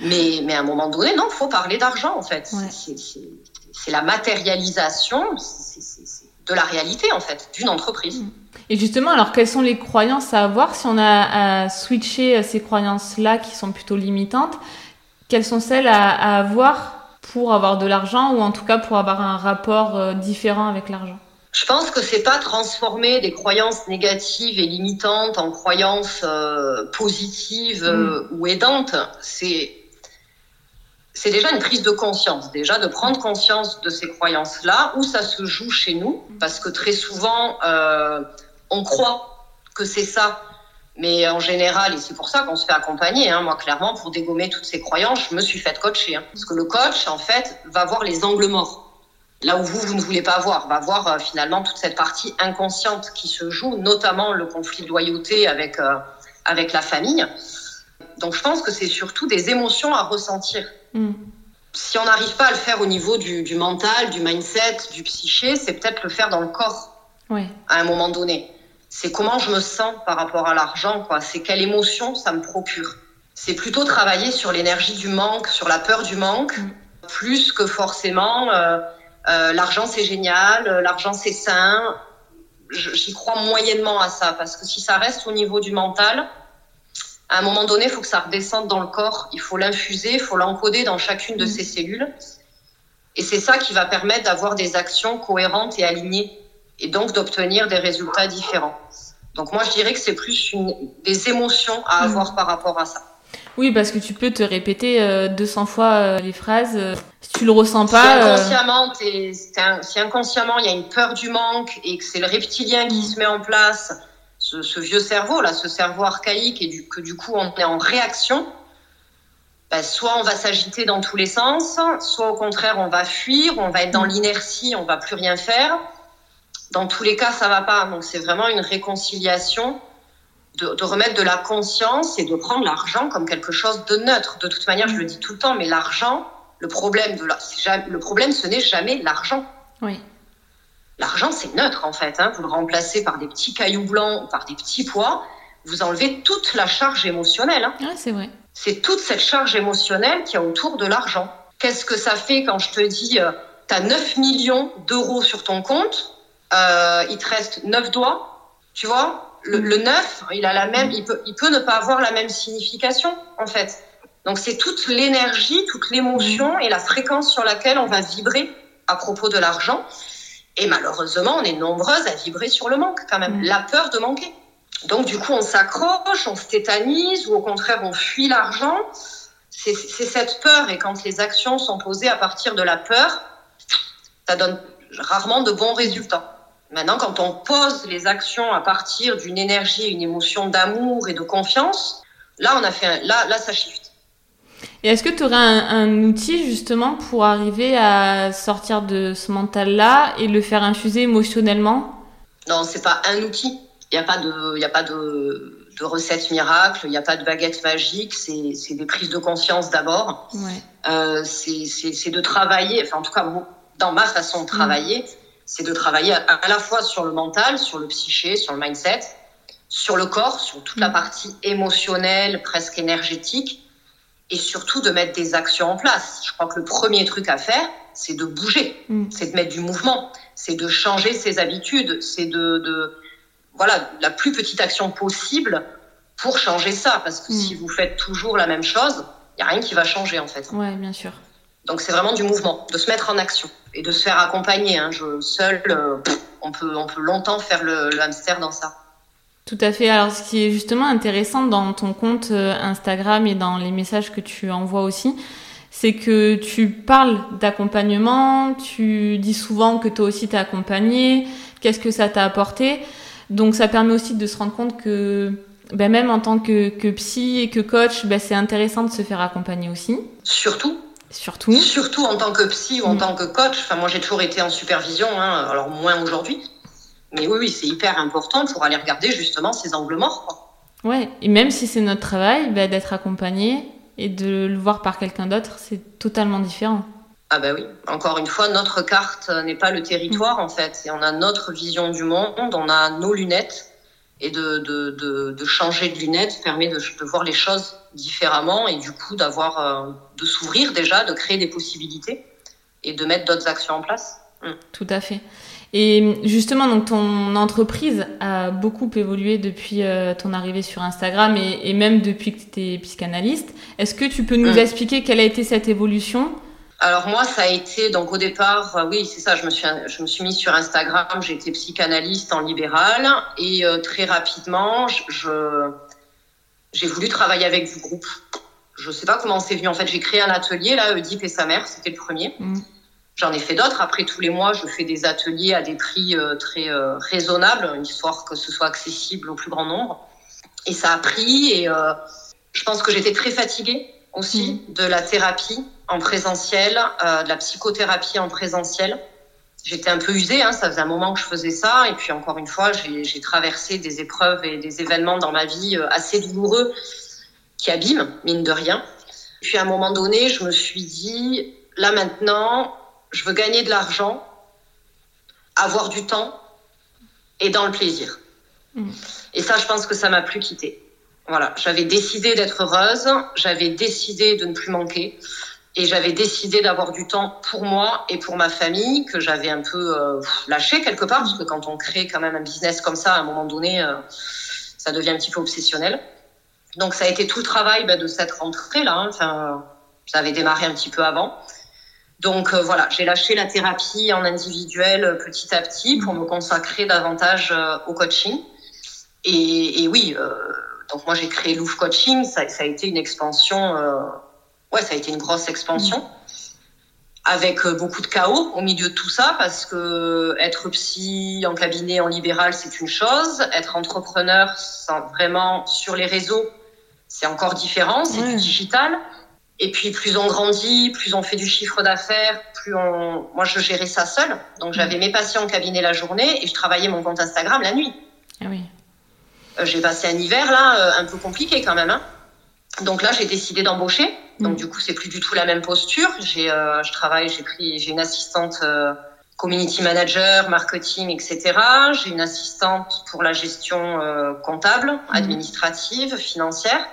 Mais, mais à un moment donné, non, il faut parler d'argent, en fait. C'est la matérialisation de la réalité, en fait, d'une entreprise. Et justement, alors, quelles sont les croyances à avoir si on a à switcher ces croyances-là qui sont plutôt limitantes? Quelles sont celles à, à avoir pour avoir de l'argent ou en tout cas pour avoir un rapport euh, différent avec l'argent? Je pense que c'est pas transformer des croyances négatives et limitantes en croyances euh, positives euh, mm. ou aidantes. C'est c'est déjà une prise de conscience, déjà de prendre conscience de ces croyances-là, où ça se joue chez nous, parce que très souvent, euh, on croit que c'est ça, mais en général, et c'est pour ça qu'on se fait accompagner, hein, moi clairement, pour dégommer toutes ces croyances, je me suis fait coacher. Hein, parce que le coach, en fait, va voir les angles morts. Là où vous, vous ne voulez pas voir, va voir euh, finalement toute cette partie inconsciente qui se joue, notamment le conflit de loyauté avec, euh, avec la famille. Donc je pense que c'est surtout des émotions à ressentir. Mm. Si on n'arrive pas à le faire au niveau du, du mental, du mindset, du psyché, c'est peut-être le faire dans le corps à un moment donné. C'est comment je me sens par rapport à l'argent, quoi. C'est quelle émotion ça me procure. C'est plutôt travailler sur l'énergie du manque, sur la peur du manque, mm. plus que forcément euh, euh, l'argent c'est génial, euh, l'argent c'est sain. J'y crois moyennement à ça parce que si ça reste au niveau du mental, à un moment donné, il faut que ça redescende dans le corps. Il faut l'infuser, il faut l'encoder dans chacune de ses mm. cellules. Et c'est ça qui va permettre d'avoir des actions cohérentes et alignées et donc d'obtenir des résultats différents. Donc moi, je dirais que c'est plus une, des émotions à mm. avoir par rapport à ça. Oui, parce que tu peux te répéter 200 euh, fois euh, les phrases. Euh, si tu le ressens pas. Si inconsciemment, si inconsciemment il y a une peur du manque et que c'est le reptilien qui se met en place, ce, ce, vieux cerveau là, ce cerveau archaïque et du, que du coup on est en réaction, ben, soit on va s'agiter dans tous les sens, soit au contraire on va fuir, on va être dans l'inertie, on va plus rien faire. Dans tous les cas, ça va pas. Donc c'est vraiment une réconciliation de, remettre de la conscience et de prendre l'argent comme quelque chose de neutre. De toute manière, je le dis tout le temps, mais l'argent, le problème de la, le problème, ce n'est jamais l'argent. Oui. L'argent, c'est neutre en fait. Hein. Vous le remplacez par des petits cailloux blancs ou par des petits pois, vous enlevez toute la charge émotionnelle. Hein. Ah, c'est vrai. C'est toute cette charge émotionnelle qui y a autour de l'argent. Qu'est-ce que ça fait quand je te dis, euh, tu as 9 millions d'euros sur ton compte, euh, il te reste 9 doigts, tu vois? Le, le, 9, il, a la même, il, peut, il peut ne pas avoir la même signification, en fait. Donc, c'est toute l'énergie, toute l'émotion et la fréquence sur laquelle on va vibrer à propos de l'argent. Et malheureusement, on est nombreuses à vibrer sur le manque, quand même. La peur de manquer. Donc, du coup, on s'accroche, on se tétanise, ou au contraire, on fuit l'argent. C'est cette peur. Et quand les actions sont posées à partir de la peur, ça donne rarement de bons résultats. Maintenant, quand on pose les actions à partir d'une énergie, une émotion d'amour et de confiance, là, on a fait là, là, ça shift. Et est-ce que tu aurais un, outil justement pour arriver à sortir de ce mental-là et le faire infuser émotionnellement? Non, c'est pas un outil. Il n'y a pas de, il a pas de, de recette miracle. Il n'y a pas de baguette magique. C'est des prises de conscience d'abord. Ouais. Euh, c'est de travailler. Enfin, en tout cas, dans ma façon de travailler. Mm c'est de travailler à, la fois sur le mental, sur le psyché, sur le mindset, sur le corps, sur toute la mm. partie émotionnelle, presque énergétique, et surtout de mettre des actions en place. Je crois que le premier truc à faire, c'est de bouger, mm. c'est de mettre du mouvement, c'est de changer ses habitudes, c'est de, de, voilà, la plus petite action possible pour changer ça. Parce que mm. si vous faites toujours la même chose, il n'y a rien qui va changer en fait. Ouais, bien sûr. Donc c'est vraiment du mouvement, de se mettre en action et de se faire accompagner. Hein. Je, seul, euh, on, peut, on peut longtemps faire le, hamster dans ça. Tout à fait. Alors, ce qui est justement intéressant dans ton compte euh, Instagram et dans les messages que tu envoies aussi, c'est que tu parles d'accompagnement, tu dis souvent que toi aussi t'es accompagné, qu'est-ce que ça t'a apporté. Donc, ça permet aussi de se rendre compte que ben, même en tant que, que psy et que coach, ben, c'est intéressant de se faire accompagner aussi. Surtout, Surtout. Surtout en tant que psy ou en mm. tant que coach. Enfin, moi, j'ai toujours été en supervision, hein, alors moins aujourd'hui. Mais oui, oui, c'est hyper important pour aller regarder justement ces angles morts. Quoi. Ouais, et même si c'est notre travail, bah, d'être accompagné et de le voir par quelqu'un d'autre, c'est totalement différent. Ah bah oui, encore une fois, notre carte n'est pas le territoire mm. en fait, et on a notre vision du monde, on a nos lunettes, et de, de, de, de, changer de lunettes permet de, voir les choses différemment et du coup d'avoir euh, de s'ouvrir déjà, de créer des possibilités et de mettre d'autres actions en place. Mm. Tout à fait. Et justement, donc ton entreprise a beaucoup évolué depuis euh, ton arrivée sur Instagram et, et, même depuis que tu es psychanalyste. Est-ce que tu peux nous mm. expliquer quelle a été cette évolution? Alors moi, ça a été donc au départ, euh, oui, c'est ça. Je me suis, je me suis mise sur Instagram. J'étais psychanalyste en libéral et euh, très rapidement, je, j'ai voulu travailler avec du groupe. je sais pas comment c'est venu. En fait, j'ai créé un atelier, là, Oedipe et sa mère, c'était le premier. Mm. J'en ai fait d'autres. Après, tous les mois, je fais des ateliers à des prix euh, très raisonnables, histoire que ce soit accessible au plus grand nombre. Et ça a pris. Et je pense que j'étais très fatiguée aussi mm. de la thérapie en présentiel, de la psychothérapie en présentiel. J'étais un peu usée, hein, ça faisait un moment que je faisais ça. Et puis, encore une fois, j'ai traversé des épreuves et des événements dans ma vie assez douloureux qui abîment, mine de rien. Puis, à un moment donné, je me suis dit, là maintenant, je veux gagner de l'argent, avoir du temps et dans le plaisir. Mm. Et ça, je pense que ça m'a plus quitté. Voilà, j'avais décidé d'être heureuse, j'avais décidé de ne plus manquer et j'avais décidé d'avoir du temps pour moi et pour ma famille que j'avais un peu euh, lâché quelque part parce que quand on crée quand même un business comme ça, à un moment donné, euh, ça devient un petit peu obsessionnel. Donc ça a été tout le travail bah, de cette rentrée là. Hein. Enfin, ça avait démarré un petit peu avant. Donc euh, voilà, j'ai lâché la thérapie en individuel petit à petit pour me consacrer davantage au coaching. Et, oui, donc moi j'ai créé Louvre Coaching, ça, a été une expansion, ouais, ça a été une grosse expansion. Avec beaucoup de chaos au milieu de tout ça, parce que être psy en cabinet en libéral, c'est une chose. Être entrepreneur, vraiment sur les réseaux, c'est encore différent, c'est du digital. Et puis plus on grandit, plus on fait du chiffre d'affaires, plus on. Moi, je gérais ça seule. Donc j'avais mm. mes patients en cabinet la journée et je travaillais mon compte Instagram la nuit. Ah oui. Euh, j'ai passé un hiver là euh, un peu compliqué quand même. Hein. Donc là, j'ai décidé d'embaucher. Donc mm. du coup, c'est plus du tout la même posture. J'ai, euh, je travaille, j'ai pris, j'ai une assistante community manager, marketing, etc. J'ai une assistante pour la gestion comptable, mm. administrative, financière.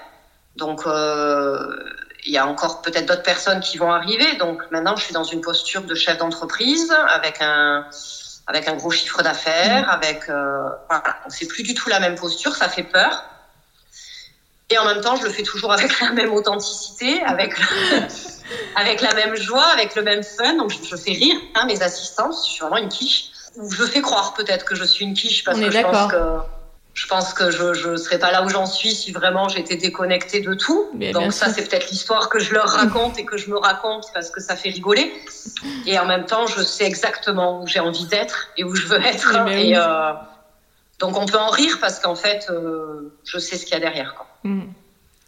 Donc il y a encore peut-être d'autres personnes qui vont arriver. Donc maintenant, je suis dans une posture de chef d'entreprise avec un avec un gros chiffre d'affaires, mmh. avec euh, voilà. Donc c'est plus du tout la même posture, ça fait peur. Et en même temps, je le fais toujours avec la même authenticité, avec avec la même joie, avec le même fun. Donc je, fais rire hein, mes assistants. Je suis vraiment une quiche. Je fais croire peut-être que je suis une quiche parce que je pense que je pense que je ne serais pas là où j'en suis si vraiment j'étais déconnectée de tout. Donc ça, c'est peut-être l'histoire que je leur raconte et que je me raconte parce que ça fait rigoler. Et en même temps, je sais exactement où j'ai envie d'être et où je veux être. Et, euh, donc on peut en rire parce qu'en fait, euh, je sais ce qu'il y a derrière. Quoi. Mm.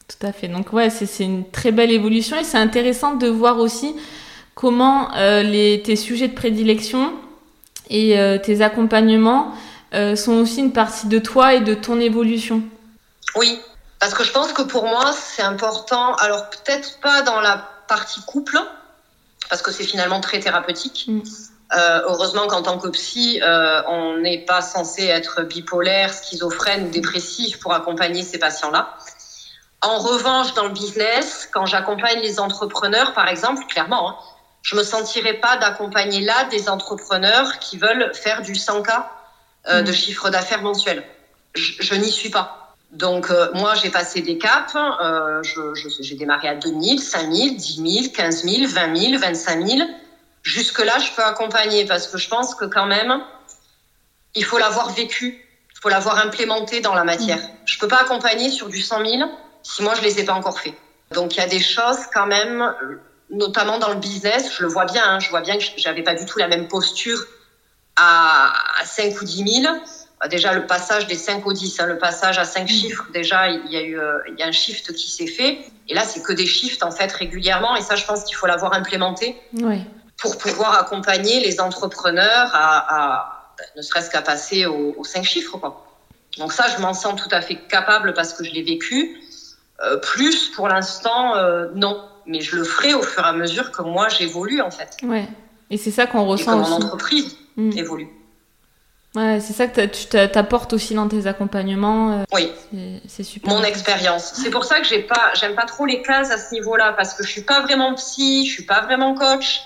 Tout à fait. Donc ouais, c'est une très belle évolution et c'est intéressant de voir aussi comment euh, les, tes sujets de prédilection et tes accompagnements euh, sont aussi une partie de toi et de ton évolution. Oui, parce que je pense que pour moi, c'est important, alors peut-être pas dans la partie couple, parce que c'est finalement très thérapeutique. Mm. Euh, heureusement qu'en tant que psy, euh, on n'est pas censé être bipolaire, schizophrène ou dépressif pour accompagner ces patients-là. En revanche, dans le business, quand j'accompagne les entrepreneurs, par exemple, clairement, hein, je me sentirais pas d'accompagner là des entrepreneurs qui veulent faire du 100K euh, de mm. chiffre d'affaires mensuel. Je, n'y suis pas. Donc, moi, j'ai passé des caps. Euh, j'ai démarré à 2000, 5000, 10 000, 15 000, 20 000, 25 000. Jusque-là, je peux accompagner parce que je pense que quand même, il faut l'avoir vécu, il faut l'avoir implémenté dans la matière. Mm. Je peux pas accompagner sur du 100 000 si moi, je les ai pas encore fait. Donc, il y a des choses quand même, notamment dans le business, je le vois bien, hein, je vois bien que j'avais pas du tout la même posture à, 5 ou 10 000. Bah, déjà, le passage des 5 au 10, hein, le passage à 5 mm. chiffres, déjà, il y a eu euh, il y a un shift qui s'est fait. Et là, c'est que des shifts, en fait, régulièrement. Et ça, je pense qu'il faut l'avoir implémenté pour pouvoir accompagner les entrepreneurs à, ne serait-ce qu'à passer aux, 5 chiffres. Quoi. Donc ça, je m'en sens tout à fait capable parce que je l'ai vécu. Euh, plus, pour l'instant, euh, non. Mais je le ferai au fur et à mesure que moi, j'évolue, en fait. Ouais. Et c'est ça qu'on ressent et que mon entreprise mm. évolue. Ouais, c'est ça que tu t'apportes aussi dans tes accompagnements. Euh, oui. C'est super. Mon expérience. C'est pour ça que j'ai pas, j'aime pas trop les cases à ce niveau-là parce que je suis pas vraiment psy, je suis pas vraiment coach,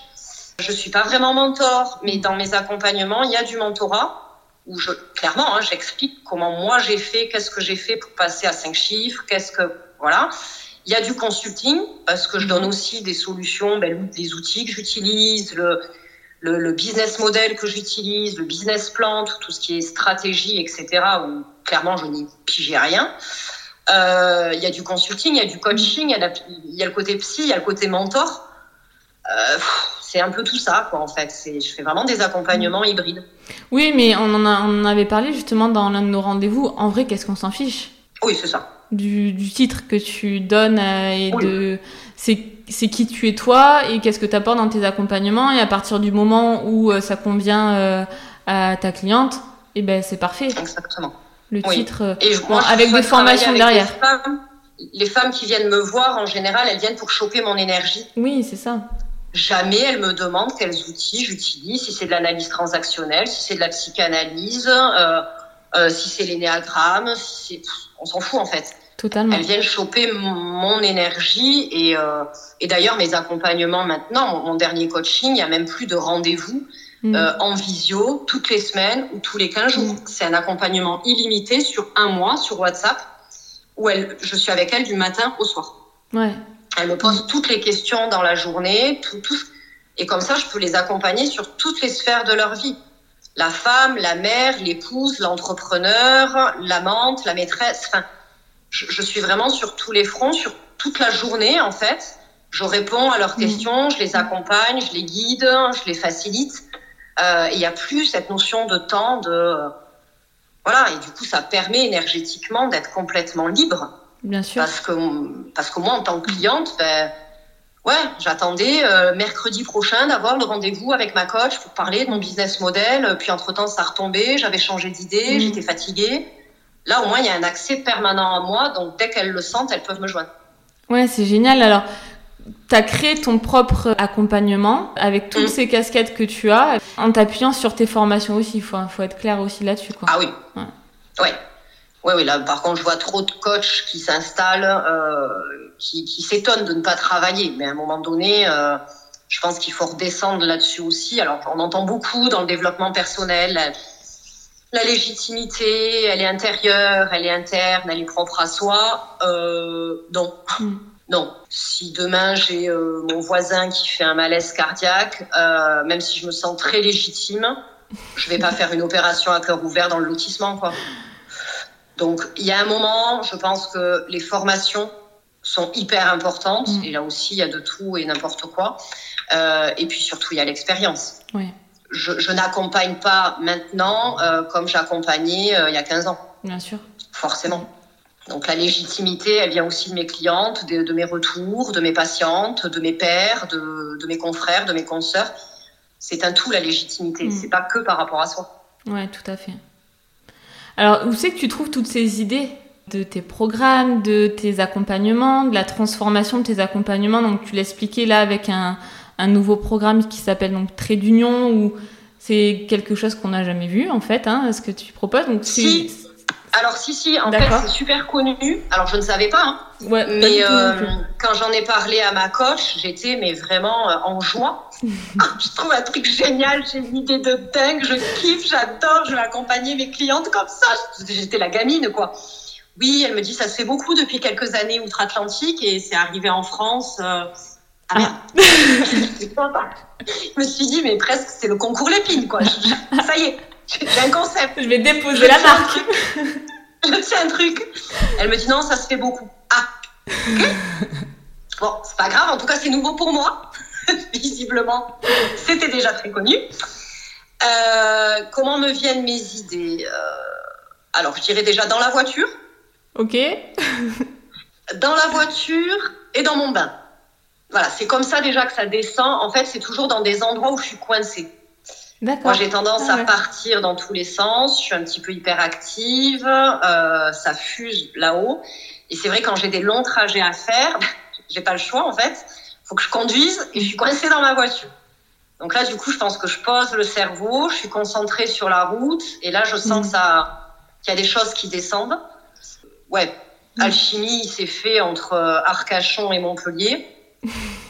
je suis pas vraiment mentor, mais dans mes accompagnements, il y a du mentorat où je, clairement, hein, j'explique comment moi j'ai fait, qu'est-ce que j'ai fait pour passer à cinq chiffres, qu'est-ce que, voilà. Il y a du consulting parce que je donne aussi des solutions, ben, les outils que j'utilise, le, business model que j'utilise, le business plan, tout, ce qui est stratégie, etc. Où clairement je n'y pigeais rien. Euh, il y a du consulting, il y a du coaching, il y, a il y a le côté psy, il y a le côté mentor. Euh, c'est un peu tout ça, quoi, en fait. Je fais vraiment des accompagnements hybrides. Oui, mais on en, a, on avait parlé justement dans l'un de nos rendez-vous. En vrai, qu'est-ce qu'on s'en fiche Oui, c'est ça. Du, du, titre que tu donnes et de. C'est qui tu es toi et qu'est-ce que tu apportes dans tes accompagnements. Et à partir du moment où ça convient à ta cliente, et eh ben, c'est parfait. Exactement le titre, euh, et avec des formations derrière. Les femmes, qui viennent me voir, en général, elles viennent pour choper mon énergie. Oui, c'est ça. Jamais elles me demandent quels outils j'utilise, si c'est de l'analyse transactionnelle, si c'est de la psychanalyse, euh, euh, si c'est l'énéagramme, si on s'en fout en fait. Totalement. Elles viennent choper mon énergie et, et d'ailleurs mes accompagnements maintenant, mon, mon dernier coaching, il n'y a même plus de rendez-vous. Mm. Euh, en visio toutes les semaines ou tous les 15 jours. Mm. C'est un accompagnement illimité sur un mois sur WhatsApp où elle, je suis avec elle du matin au soir. Ouais. Elle me pose toutes les questions dans la journée, tout, tout, et comme ça, je peux les accompagner sur toutes les sphères de leur vie. La femme, la mère, l'épouse, l'entrepreneur, l'amante, la maîtresse. Enfin, je, je, suis vraiment sur tous les fronts, sur toute la journée en fait. Je réponds à leurs mm. questions, je les accompagne, je les guide, je les facilite. Euh, il n'y a plus cette notion de temps, de voilà, et du coup, ça permet énergétiquement d'être complètement libre. Bien sûr. Parce que, parce que moi, en tant que cliente, ben, ouais, j'attendais euh, mercredi prochain d'avoir le rendez-vous avec ma coach pour parler de mon business model. Puis entre-temps, ça a retombé, j'avais changé d'idée, mmh. j'étais fatiguée. Là, au moins, il y a un accès permanent à moi, donc dès qu'elles le sentent, elles peuvent me joindre. Ouais, c'est génial. Alors, tu as créé ton propre accompagnement avec toutes mm. ces casquettes que tu as, en t'appuyant sur tes formations aussi. Il faut, faut être clair aussi là-dessus. Ah oui. Ouais. ouais. Oui, là, par contre, je vois trop de coachs qui s'installent, euh, qui, qui s'étonnent de ne pas travailler. Mais à un moment donné, euh, je pense qu'il faut redescendre là-dessus aussi. Alors, on entend beaucoup dans le développement personnel. La, la légitimité, elle est intérieure, elle est interne, elle est propre à soi. Euh, non. Mm. Non. Si demain j'ai euh, mon voisin qui fait un malaise cardiaque, euh, même si je me sens très légitime, je vais pas faire une opération à cœur ouvert dans le lotissement, quoi. Donc il y a un moment, je pense que les formations sont hyper importantes mm. et là aussi il y a de tout et n'importe quoi. Euh, et puis surtout il y a l'expérience. Oui. Je, je n'accompagne pas maintenant comme j'accompagnais il y a 15 ans. Bien sûr. Forcément. Donc la légitimité, elle vient aussi de mes clientes, de, de mes retours, de mes patientes, de mes pères, de, de mes confrères, de mes consoeurs. C'est un tout la légitimité. Mm. C'est pas que par rapport à soi. Ouais, tout à fait. Alors où c'est que tu trouves toutes ces idées de tes programmes, de tes accompagnements, de la transformation de tes accompagnements? Donc tu l'expliquais là avec un, un nouveau programme qui s'appelle donc Trait d'union où c'est quelque chose qu'on n'a jamais vu en fait, hein, ce que tu proposes. Donc si, alors si si, en fait c'est super connu. Alors je ne savais pas, hein. mais euh, quand j'en ai parlé à ma coach, j'étais mais vraiment euh, en joie. je trouve un truc génial, j'ai une idée de dingue, je kiffe, j'adore, je vais accompagner mes clientes comme ça. J'étais la gamine quoi. Oui, elle me dit ça se fait beaucoup depuis quelques années outre-Atlantique et c'est arrivé en France. Euh... Ah merde. je me suis dit mais presque c'est le concours Lépine quoi. Ça y est. J'ai un concept. Je vais déposer la marque. Je sais un truc. Elle me dit non, ça se fait beaucoup. Ah. Bon, c'est pas grave. En tout cas, c'est nouveau pour moi. Visiblement, c'était déjà très connu. Euh, comment me viennent mes idées euh, Alors, je dirais déjà dans la voiture. Ok. dans la voiture et dans mon bain. Voilà, c'est comme ça déjà que ça descend. En fait, c'est toujours dans des endroits où je suis coincée. Moi, j'ai tendance à partir dans tous les sens. Je suis un petit peu hyperactive. Euh, ça fuse là-haut. Et c'est vrai, quand j'ai des longs trajets à faire, j'ai pas le choix, en fait. Faut que je conduise et je suis coincée dans ma voiture. Donc là, du coup, je pense que je pose le cerveau, je suis concentrée sur la route. Et là, je sens mm. ça, qu'il y a des choses qui descendent. Ouais. Mm. Alchimie, c'est fait entre Arcachon et Montpellier.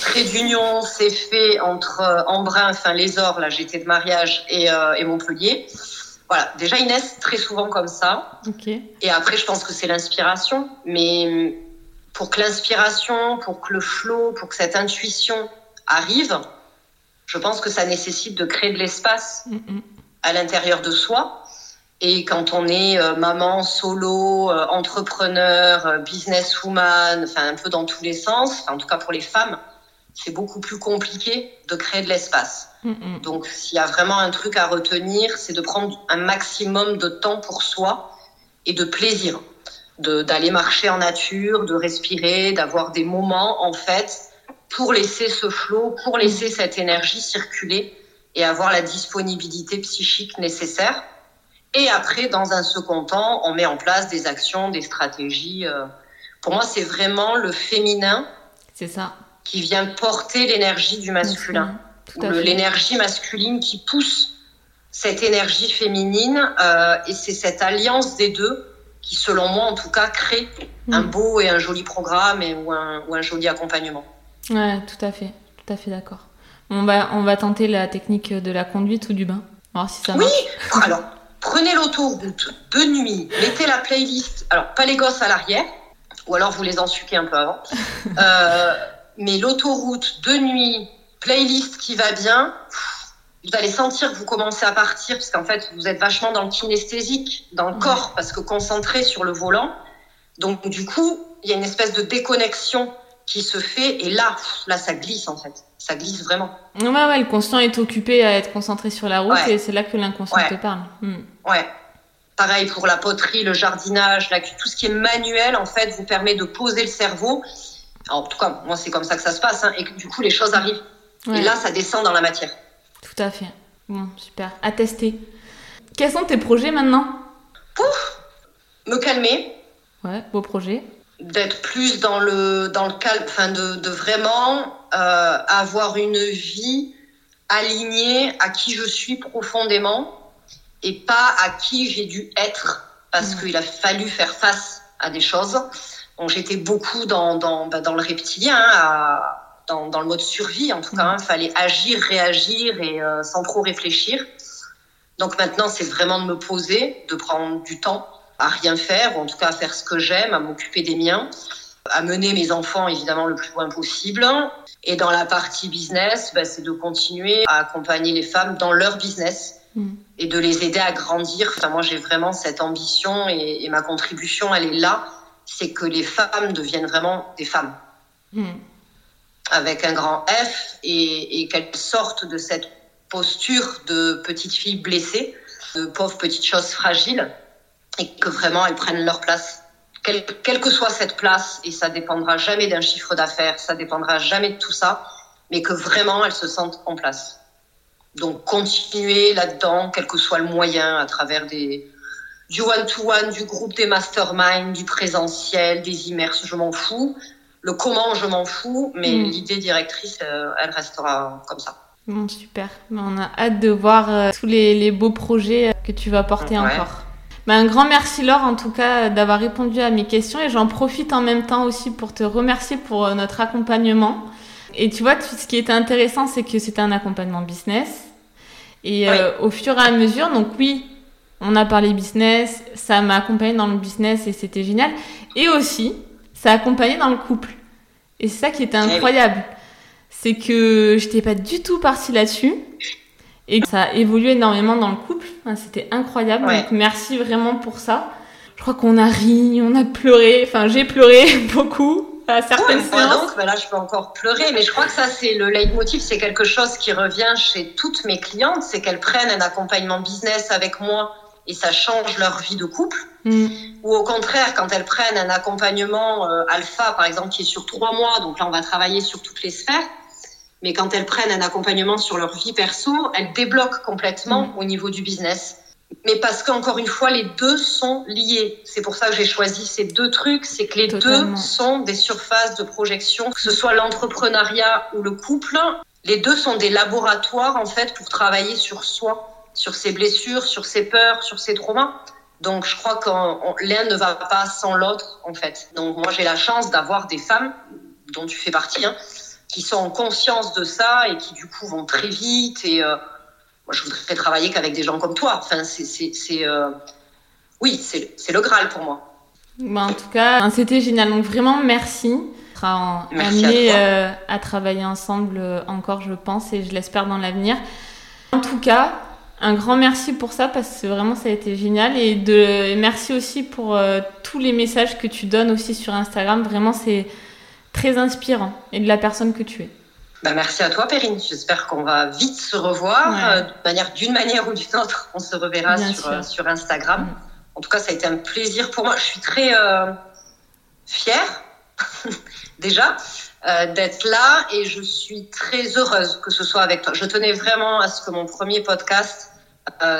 Trait d'union s'est fait entre euh, Embrun, enfin les Ors, là j'étais de mariage, et, euh, et, Montpellier. Voilà, déjà Inès, très souvent comme ça. Et après, je pense que c'est l'inspiration. Mais hum, pour que l'inspiration, pour que le flow, pour que cette intuition arrive, je pense que ça nécessite de créer de l'espace à l'intérieur de soi. Et quand on est euh, maman, solo, euh, entrepreneur, euh, businesswoman, enfin un peu dans tous les sens, en tout cas pour les femmes, c'est beaucoup plus compliqué de créer de l'espace. Donc s'il y a vraiment un truc à retenir, c'est de prendre un maximum de temps pour soi et de plaisir, d'aller marcher en nature, de respirer, d'avoir des moments en fait pour laisser ce flot, pour laisser cette énergie circuler et avoir la disponibilité psychique nécessaire. Et après, dans un second temps, on met en place des actions, des stratégies. Euh. Pour moi, c'est vraiment le féminin. C'est ça. Qui vient porter l'énergie du masculin. L'énergie masculine qui pousse cette énergie féminine. Euh, et c'est cette alliance des deux qui, selon moi, en tout cas, crée un mm. beau et un joli programme et, ou, un, ou un joli accompagnement. Ouais, tout à fait. Tout à fait d'accord. On va, on va tenter la technique de la conduite ou du bain. voir si ça marche. Oui, alors prenez l'autoroute de nuit, mettez la playlist, alors pas les gosses à l'arrière, ou alors vous les ensuquez un peu avant, euh, mais l'autoroute de nuit, playlist qui va bien, vous allez sentir que vous commencez à partir, parce qu'en fait, vous êtes vachement dans le kinesthésique, dans le corps, parce que concentré sur le volant. Donc, du coup, il y a une espèce de déconnexion qui se fait, et là, là, ça glisse, en fait. Ça glisse vraiment. Ouais, ouais, le conscient est occupé à être concentré sur la route, et c'est là que l'inconscient te parle. Hmm. Ouais. Pareil pour la poterie, le jardinage, tout ce qui est manuel, en fait, vous permet de poser le cerveau. en tout cas, moi, c'est comme ça que ça se passe, hein, et que du coup, les choses arrivent. Et là, ça descend dans la matière. Tout à fait. Bon, super. À tester. Quels sont tes projets maintenant? Pouf Me calmer. Ouais, beau projet. D'être plus dans le, dans le calme, enfin, de, de vraiment avoir une vie alignée à qui je suis profondément et pas à qui j'ai dû être parce mmh. qu'il a fallu faire face à des choses. Donc j'étais beaucoup dans, dans, bah, dans le reptilien, hein, dans, dans, le mode survie en tout cas. Il mmh. hein. fallait agir, réagir et euh, sans trop réfléchir. Donc maintenant, c'est vraiment de me poser, de prendre du temps à rien faire, ou en tout cas à faire ce que j'aime, à m'occuper des miens, à mener mes enfants évidemment le plus loin possible. Et dans la partie business, bah, c'est de continuer à accompagner les femmes dans leur business Mm. et de les aider à grandir. Enfin, moi, j'ai vraiment cette ambition et, ma contribution, elle est là. C'est que les femmes deviennent vraiment des femmes. Mm. Avec un grand F et, qu'elles sortent de cette posture de petite fille blessée, de pauvre petite chose fragile, et que vraiment elles prennent leur place. Quelle, quelle que soit cette place, et ça dépendra jamais d'un chiffre d'affaires, ça dépendra jamais de tout ça, mais que vraiment elles se sentent en place. Donc continuer là-dedans, quel que soit le moyen, à travers des, du one-to-one, du groupe des masterminds, du présentiel, des immerses, je m'en fous. Le comment, je m'en fous, mais hmm. l'idée directrice, euh, elle restera comme ça. Bon, super. On a hâte de voir euh, tous les, beaux projets euh, que tu vas porter encore. Un grand merci Laure en tout cas d'avoir répondu à mes questions et j'en profite en même temps aussi pour te remercier pour notre accompagnement. Et tu vois, ce qui était intéressant, c'est que c'était un accompagnement business. Et euh, au fur et à mesure, donc oui, on a parlé business, ça m'a accompagné dans le business et c'était génial. Et aussi, ça a accompagné dans le couple. Et c'est ça qui était eh incroyable. C'est que je n'étais pas du tout partie là-dessus. Et ça a évolué énormément dans le couple. C'était incroyable. Donc merci vraiment pour ça. Je crois qu'on a ri, on a pleuré. Enfin, j'ai pleuré beaucoup à certaines Donc, bah là, je peux encore pleurer, mais je crois que ça, c'est le leitmotiv, c'est quelque chose qui revient chez toutes mes clientes, c'est qu'elles prennent un accompagnement business avec moi et ça change leur vie de couple. Mm. Ou au contraire, quand elles prennent un accompagnement euh, alpha, par exemple, qui est sur trois mois, donc là, on va travailler sur toutes les sphères. Mais quand elles prennent un accompagnement sur leur vie perso, elles débloquent complètement mm. au niveau du business mais parce qu'encore une fois, les deux sont liés. C'est pour ça que j'ai choisi ces deux trucs, c'est que les deux sont des surfaces de projection, que ce soit l'entrepreneuriat ou le couple. Les deux sont des laboratoires, en fait, pour travailler sur soi, sur ses blessures, sur ses peurs, sur ses traumas. Donc, je crois que l'un ne va pas sans l'autre, en fait. Donc, moi, j'ai la chance d'avoir des femmes, dont tu fais partie, hein, qui sont en conscience de ça et qui, du coup, vont très vite et... Euh, moi, je voudrais travailler qu'avec des gens comme toi. Enfin, c'est, euh, oui, c'est le Graal pour moi. Bah, en tout cas, c'était génial. Donc vraiment, merci. On sera amené à, euh, à, travailler ensemble euh, encore, je pense, et je l'espère dans l'avenir. En tout cas, Un grand merci pour ça parce que vraiment ça a été génial et de merci aussi pour euh, tous les messages que tu donnes aussi sur Instagram. Vraiment c'est très inspirant et de la personne que tu es. Bah, merci à toi, Perrine. J'espère qu'on va vite se revoir. Euh, manière, d'une manière ou d'une autre, on se reverra sur, euh, sur, Instagram. En tout cas, ça a été un plaisir pour moi. Je suis très euh, fière, déjà, d'être là et je suis très heureuse que ce soit avec toi. Je tenais vraiment à ce que mon premier podcast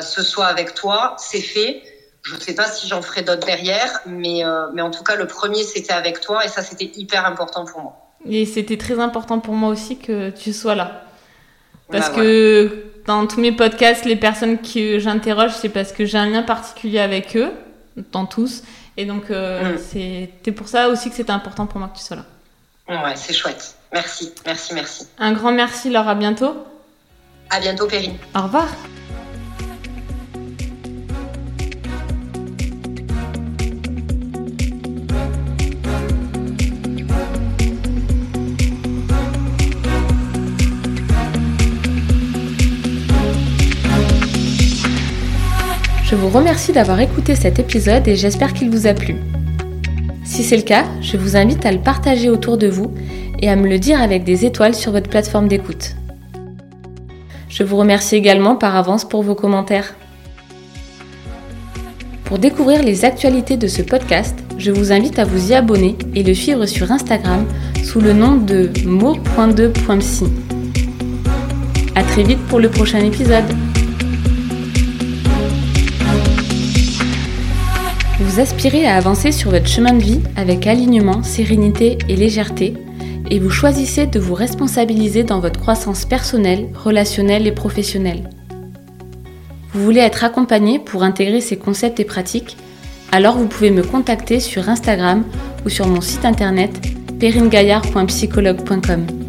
ce soit avec toi. C'est fait. Je ne sais pas si j'en ferai d'autres derrière, mais, mais en tout cas, le premier, c'était avec toi et ça, c'était hyper important pour moi. Et c'était très important pour moi aussi que tu sois là. Parce bah, que dans tous mes podcasts, les personnes que j'interroge, c'est parce que j'ai un lien particulier avec eux, dans tous. Et donc, euh, mm. c'était pour ça aussi que c'était important pour moi que tu sois là. Ouais, c'est chouette. Merci, merci, merci. Un grand merci, Laure. À bientôt. À bientôt, Perrine. Au revoir. Je vous remercie d'avoir écouté cet épisode et j'espère qu'il vous a plu. Si c'est le cas, je vous invite à le partager autour de vous et à me le dire avec des étoiles sur votre plateforme d'écoute. Je vous remercie également par avance pour vos commentaires. Pour découvrir les actualités de ce podcast, je vous invite à vous y abonner et le suivre sur Instagram sous le nom de mo.2.psy. A très vite pour le prochain épisode. Vous aspirez à avancer sur votre chemin de vie avec alignement, sérénité et légèreté, et vous choisissez de vous responsabiliser dans votre croissance personnelle, relationnelle et professionnelle. Vous voulez être accompagné pour intégrer ces concepts et pratiques? Alors vous pouvez me contacter sur Instagram ou sur mon site internet peringaillard.psychologue.com.